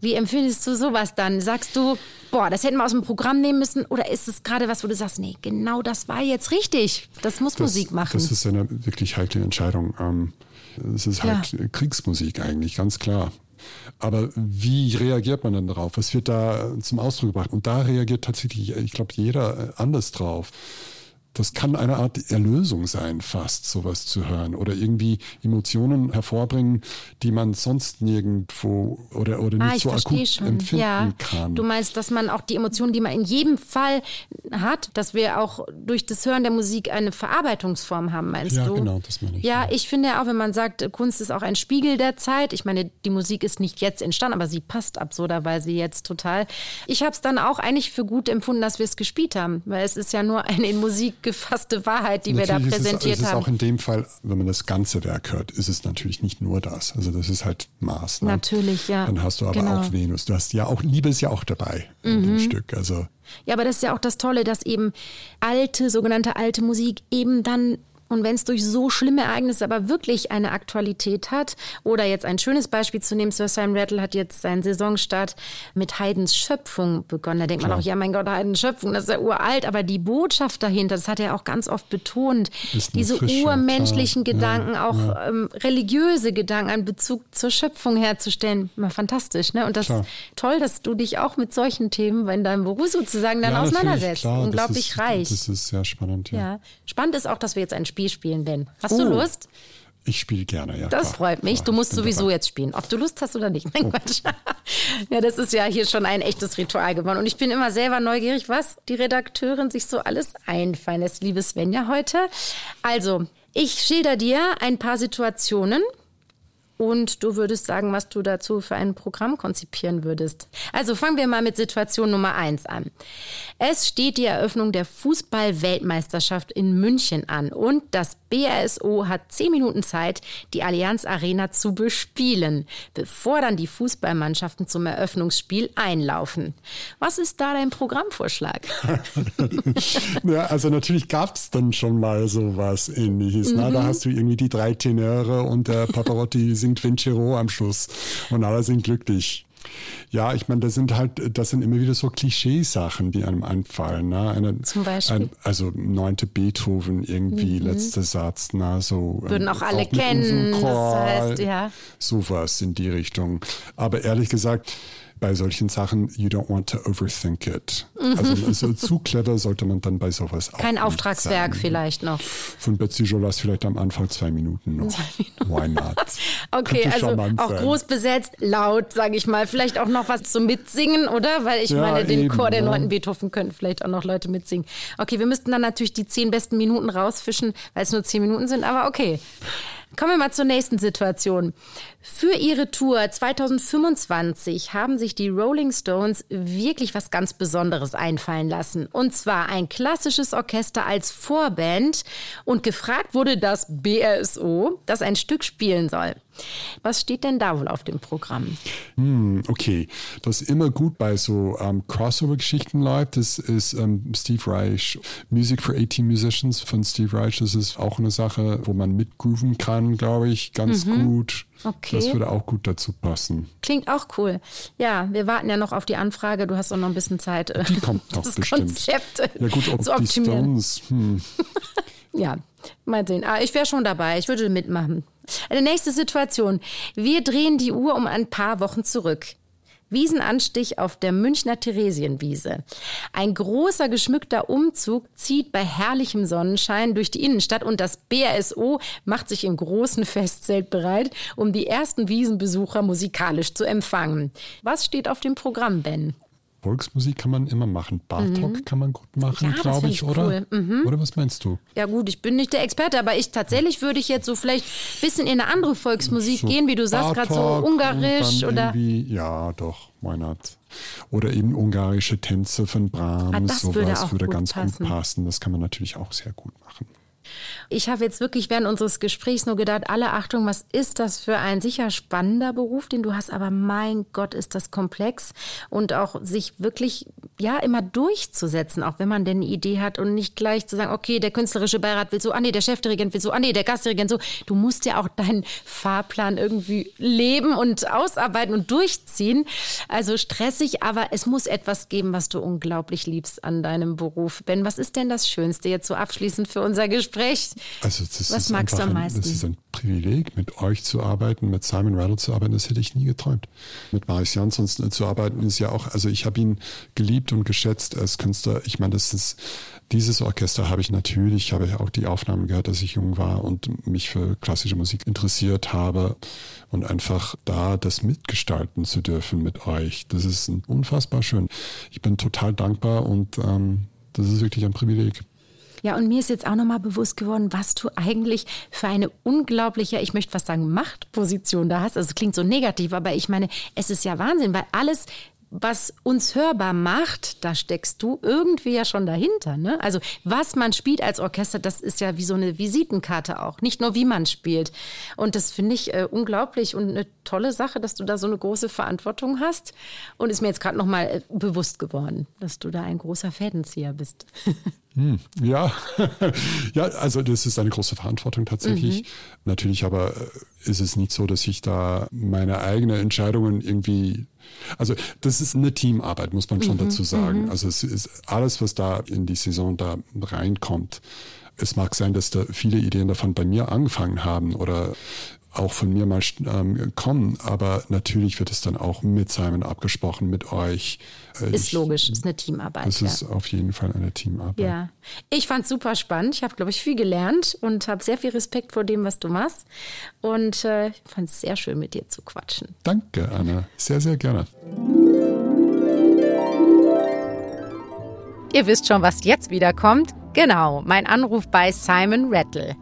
Wie empfindest du sowas dann? Sagst du, boah, das hätten wir aus dem Programm nehmen müssen? Oder ist es gerade was, wo du sagst, nee, genau das war jetzt richtig. Das muss das, Musik machen. Das ist eine wirklich heikle Entscheidung. Es ähm, ist halt Kriegsmusik eigentlich, ganz klar. Aber wie reagiert man dann darauf? Was wird da zum Ausdruck gebracht? Und da reagiert tatsächlich, ich glaube, jeder anders drauf das kann eine Art Erlösung sein, fast sowas zu hören oder irgendwie Emotionen hervorbringen, die man sonst nirgendwo oder, oder ah, nicht so akut schon. empfinden ja. kann. Du meinst, dass man auch die Emotionen, die man in jedem Fall hat, dass wir auch durch das Hören der Musik eine Verarbeitungsform haben, meinst ja, du? Ja, genau, das meine ich. Ja, ich finde auch, wenn man sagt, Kunst ist auch ein Spiegel der Zeit. Ich meine, die Musik ist nicht jetzt entstanden, aber sie passt absurderweise jetzt total. Ich habe es dann auch eigentlich für gut empfunden, dass wir es gespielt haben, weil es ist ja nur eine in Musik gefasste Wahrheit, die natürlich wir da präsentiert ist es, haben. Es ist auch in dem Fall, wenn man das ganze Werk hört, ist es natürlich nicht nur das. Also das ist halt Maß. Ne? Natürlich, ja. Dann hast du aber genau. auch Venus. Du hast ja auch Liebe ist ja auch dabei mhm. in dem mhm. Stück. Also ja, aber das ist ja auch das Tolle, dass eben alte, sogenannte alte Musik eben dann und wenn es durch so schlimme Ereignisse aber wirklich eine Aktualität hat, oder jetzt ein schönes Beispiel zu nehmen, Sir Simon Rattle hat jetzt seinen Saisonstart mit Haydns Schöpfung begonnen. Da denkt Klar. man auch, ja mein Gott, Haydns Schöpfung, das ist ja uralt, aber die Botschaft dahinter, das hat er auch ganz oft betont, diese frische, urmenschlichen klar. Gedanken, ja, auch ja. Ähm, religiöse Gedanken, einen Bezug zur Schöpfung herzustellen, mal fantastisch. Ne? Und das ist toll, dass du dich auch mit solchen Themen in deinem Beruf sozusagen dann ja, auseinandersetzt. Klar, Unglaublich ist, reich. Das ist sehr spannend, ja. Spannend ist auch, dass wir jetzt ein Spiel spielen, Ben. Hast oh. du Lust? Ich spiele gerne, ja. Das klar, freut mich. Klar, du musst sowieso dabei. jetzt spielen, ob du Lust hast oder nicht. Nein, oh. Quatsch. ja, das ist ja hier schon ein echtes Ritual geworden. Und ich bin immer selber neugierig, was die Redakteurin sich so alles einfallen lässt, liebe Svenja heute. Also, ich schilder dir ein paar Situationen und du würdest sagen, was du dazu für ein Programm konzipieren würdest. Also fangen wir mal mit Situation Nummer eins an. Es steht die Eröffnung der Fußball-Weltmeisterschaft in München an und das BRSO hat zehn Minuten Zeit, die Allianz Arena zu bespielen, bevor dann die Fußballmannschaften zum Eröffnungsspiel einlaufen. Was ist da dein Programmvorschlag? ja, also natürlich gab es dann schon mal sowas ähnliches. Mhm. Na, da hast du irgendwie die drei Tenöre und der Paparotti singt Vincero am Schluss und alle sind glücklich. Ja, ich meine, das sind halt, das sind immer wieder so Klischeesachen, die einem einfallen. Ne? Eine, Zum Beispiel. Ein, also neunte Beethoven irgendwie, mhm. letzter Satz, na so. Würden auch alle auch kennen. Das heißt, ja. Sowas in die Richtung. Aber ehrlich gesagt, bei solchen Sachen, you don't want to overthink it. Also, also, zu clever sollte man dann bei sowas auch Kein Auftragswerk sein. vielleicht noch. Von Betsy Jolas vielleicht am Anfang zwei Minuten noch. Why not? okay, also auch sein. groß besetzt, laut, sage ich mal. Vielleicht auch noch was zum Mitsingen, oder? Weil ich ja, meine, den eben, Chor der neunten ja. Beethoven können vielleicht auch noch Leute mitsingen. Okay, wir müssten dann natürlich die zehn besten Minuten rausfischen, weil es nur zehn Minuten sind, aber okay. Kommen wir mal zur nächsten Situation. Für ihre Tour 2025 haben sich die Rolling Stones wirklich was ganz Besonderes einfallen lassen. Und zwar ein klassisches Orchester als Vorband. Und gefragt wurde das BRSO, das ein Stück spielen soll. Was steht denn da wohl auf dem Programm? Hm, okay, was immer gut bei so ähm, Crossover-Geschichten läuft, das ist ähm, Steve Reich, Music for 18 Musicians von Steve Reich. Das ist auch eine Sache, wo man mitgrooven kann, glaube ich, ganz mhm. gut. Okay. Das würde auch gut dazu passen. Klingt auch cool. Ja, wir warten ja noch auf die Anfrage. Du hast auch noch ein bisschen Zeit. Äh, die kommt noch das bestimmt. Konzept ja gut, ob zu optimieren. Die Stones, hm. ja, mal sehen. Ah, ich wäre schon dabei. Ich würde mitmachen. Eine nächste Situation. Wir drehen die Uhr um ein paar Wochen zurück. Wiesenanstich auf der Münchner Theresienwiese. Ein großer geschmückter Umzug zieht bei herrlichem Sonnenschein durch die Innenstadt und das BRSO macht sich im großen Festzelt bereit, um die ersten Wiesenbesucher musikalisch zu empfangen. Was steht auf dem Programm, Ben? Volksmusik kann man immer machen. Bartok mhm. kann man gut machen, ja, glaube ich, oder? Cool. Mhm. Oder was meinst du? Ja gut, ich bin nicht der Experte, aber ich tatsächlich würde ich jetzt so vielleicht ein bisschen in eine andere Volksmusik so gehen, wie du sagst, gerade so ungarisch oder. Ja, doch, not? Oder eben ungarische Tänze von Brahms, ah, sowas würde, würde ganz passen. gut passen. Das kann man natürlich auch sehr gut machen. Ich habe jetzt wirklich während unseres Gesprächs nur gedacht, alle Achtung, was ist das für ein sicher spannender Beruf, den du hast, aber mein Gott, ist das komplex und auch sich wirklich ja immer durchzusetzen, auch wenn man denn eine Idee hat und nicht gleich zu sagen, okay, der künstlerische Beirat will so, ah nee, der Chefdirigent will so, ah nee, der Gastdirigent so. Du musst ja auch deinen Fahrplan irgendwie leben und ausarbeiten und durchziehen. Also stressig, aber es muss etwas geben, was du unglaublich liebst an deinem Beruf. Ben, was ist denn das Schönste jetzt so abschließend für unser Gespräch? Also das Was magst du am meisten? Ein, das ist ein Privileg, mit euch zu arbeiten, mit Simon Rattle zu arbeiten. Das hätte ich nie geträumt. Mit Marius Jansson zu arbeiten ist ja auch, also ich habe ihn geliebt und geschätzt als Künstler. Ich meine, das ist, dieses Orchester habe ich natürlich, ich habe ja auch die Aufnahmen gehört, als ich jung war und mich für klassische Musik interessiert habe und einfach da das mitgestalten zu dürfen mit euch. Das ist unfassbar schön. Ich bin total dankbar und ähm, das ist wirklich ein Privileg. Ja, und mir ist jetzt auch nochmal bewusst geworden, was du eigentlich für eine unglaubliche, ich möchte fast sagen, Machtposition da hast. Also es klingt so negativ, aber ich meine, es ist ja Wahnsinn, weil alles was uns hörbar macht, da steckst du irgendwie ja schon dahinter. Ne? Also was man spielt als Orchester, das ist ja wie so eine Visitenkarte auch. Nicht nur wie man spielt. Und das finde ich äh, unglaublich und eine tolle Sache, dass du da so eine große Verantwortung hast. Und ist mir jetzt gerade nochmal äh, bewusst geworden, dass du da ein großer Fädenzieher bist. Hm, ja, ja, also das ist eine große Verantwortung tatsächlich. Mhm. Natürlich aber äh, ist es nicht so, dass ich da meine eigenen Entscheidungen irgendwie, also das ist eine Teamarbeit, muss man schon mhm, dazu sagen. Mhm. Also es ist alles, was da in die Saison da reinkommt. Es mag sein, dass da viele Ideen davon bei mir angefangen haben oder auch von mir mal ähm, kommen, aber natürlich wird es dann auch mit Simon abgesprochen, mit euch. Äh, ist ich, logisch, ist eine Teamarbeit. Es ja. ist auf jeden Fall eine Teamarbeit. Ja, ich fand es super spannend. Ich habe, glaube ich, viel gelernt und habe sehr viel Respekt vor dem, was du machst. Und äh, ich fand es sehr schön, mit dir zu quatschen. Danke, Anna. Sehr, sehr gerne. Ihr wisst schon, was jetzt wieder kommt. Genau, mein Anruf bei Simon Rattle.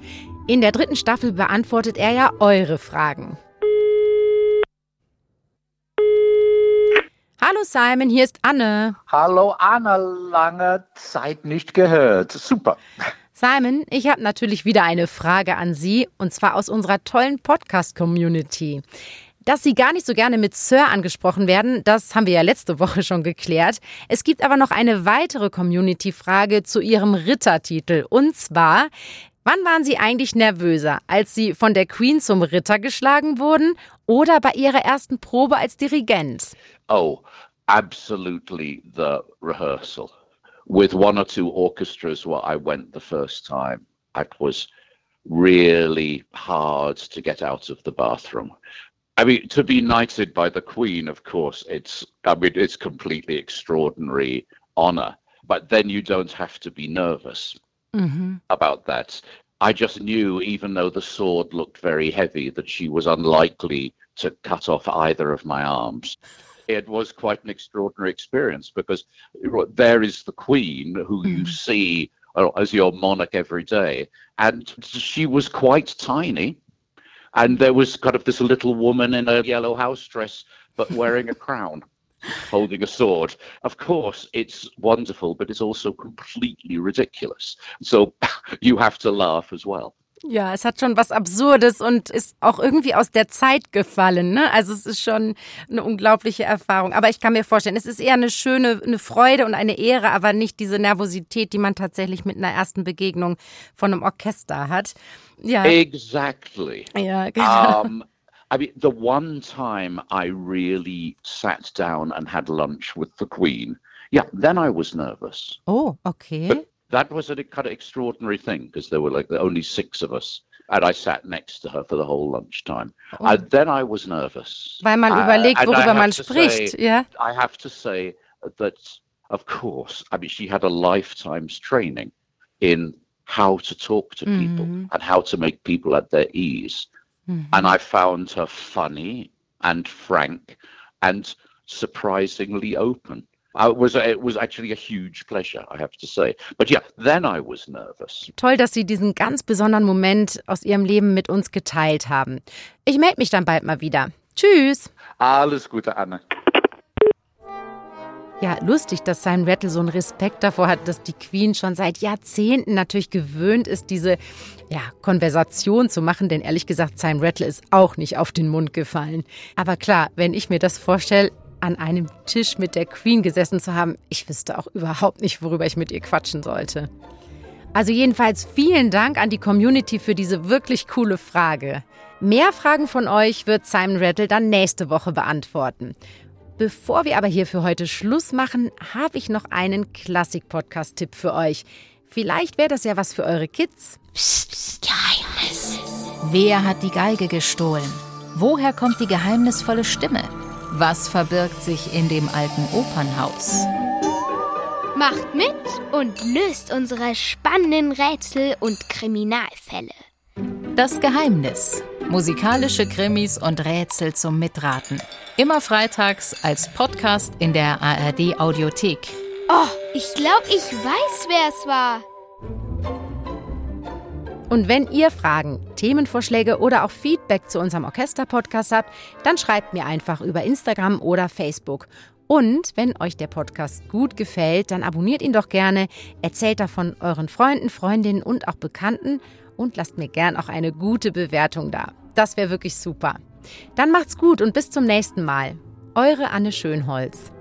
In der dritten Staffel beantwortet er ja eure Fragen. Hallo Simon, hier ist Anne. Hallo Anne, lange Zeit nicht gehört. Super. Simon, ich habe natürlich wieder eine Frage an Sie, und zwar aus unserer tollen Podcast-Community. Dass Sie gar nicht so gerne mit Sir angesprochen werden, das haben wir ja letzte Woche schon geklärt. Es gibt aber noch eine weitere Community-Frage zu Ihrem Rittertitel. Und zwar, Wann waren Sie eigentlich nervöser, als Sie von der Queen zum Ritter geschlagen wurden oder bei Ihrer ersten Probe als Dirigent? Oh, absolutely the rehearsal. With one or two orchestras where I went the first time, it was really hard to get out of the bathroom. I mean, to be knighted by the Queen, of course, it's I mean, it's completely extraordinary honor. But then you don't have to be nervous mm-hmm. about that. I just knew, even though the sword looked very heavy, that she was unlikely to cut off either of my arms. It was quite an extraordinary experience because there is the queen who mm. you see uh, as your monarch every day, and she was quite tiny. And there was kind of this little woman in a yellow house dress, but wearing a crown holding a sword. Of course, it's wonderful, but it's also completely ridiculous. So you have to laugh as well. Ja, es hat schon was Absurdes und ist auch irgendwie aus der Zeit gefallen. Ne? Also es ist schon eine unglaubliche Erfahrung. Aber ich kann mir vorstellen, es ist eher eine schöne, eine Freude und eine Ehre, aber nicht diese Nervosität, die man tatsächlich mit einer ersten Begegnung von einem Orchester hat. Ja. Exactly. Ja, genau. Um, I mean, the one time I really sat down and had lunch with the Queen, yeah, then I was nervous. Oh, okay. But that was a kind of extraordinary thing because there were like only six of us. And I sat next to her for the whole lunchtime. Oh. And then I was nervous. Weil man uh, überlegt, worüber man spricht. Say, yeah. I have to say that, of course, I mean, she had a lifetime's training in how to talk to people mm. and how to make people at their ease. Mm. And I found her funny and frank and surprisingly open. it was it was actually a huge pleasure, I have to say. But yeah, then I was nervous. Toll, dass Sie diesen ganz besonderen Moment aus Ihrem Leben mit uns geteilt haben. Ich melde mich dann bald mal wieder. Tschüss. Alles Gute, Anne. Ja, lustig, dass Simon Rattle so einen Respekt davor hat, dass die Queen schon seit Jahrzehnten natürlich gewöhnt ist, diese ja, Konversation zu machen, denn ehrlich gesagt, Simon Rattle ist auch nicht auf den Mund gefallen. Aber klar, wenn ich mir das vorstelle, an einem Tisch mit der Queen gesessen zu haben, ich wüsste auch überhaupt nicht, worüber ich mit ihr quatschen sollte. Also jedenfalls vielen Dank an die Community für diese wirklich coole Frage. Mehr Fragen von euch wird Simon Rattle dann nächste Woche beantworten. Bevor wir aber hier für heute Schluss machen, habe ich noch einen Klassik-Podcast-Tipp für euch. Vielleicht wäre das ja was für eure Kids. Psst, Geheimnis. Wer hat die Geige gestohlen? Woher kommt die geheimnisvolle Stimme? Was verbirgt sich in dem alten Opernhaus? Macht mit und löst unsere spannenden Rätsel und Kriminalfälle. Das Geheimnis. Musikalische Krimis und Rätsel zum Mitraten. Immer freitags als Podcast in der ARD Audiothek. Oh, ich glaube, ich weiß, wer es war. Und wenn ihr Fragen, Themenvorschläge oder auch Feedback zu unserem Orchester-Podcast habt, dann schreibt mir einfach über Instagram oder Facebook. Und wenn euch der Podcast gut gefällt, dann abonniert ihn doch gerne, erzählt davon euren Freunden, Freundinnen und auch Bekannten und lasst mir gern auch eine gute Bewertung da. Das wäre wirklich super. Dann macht's gut und bis zum nächsten Mal. Eure Anne Schönholz.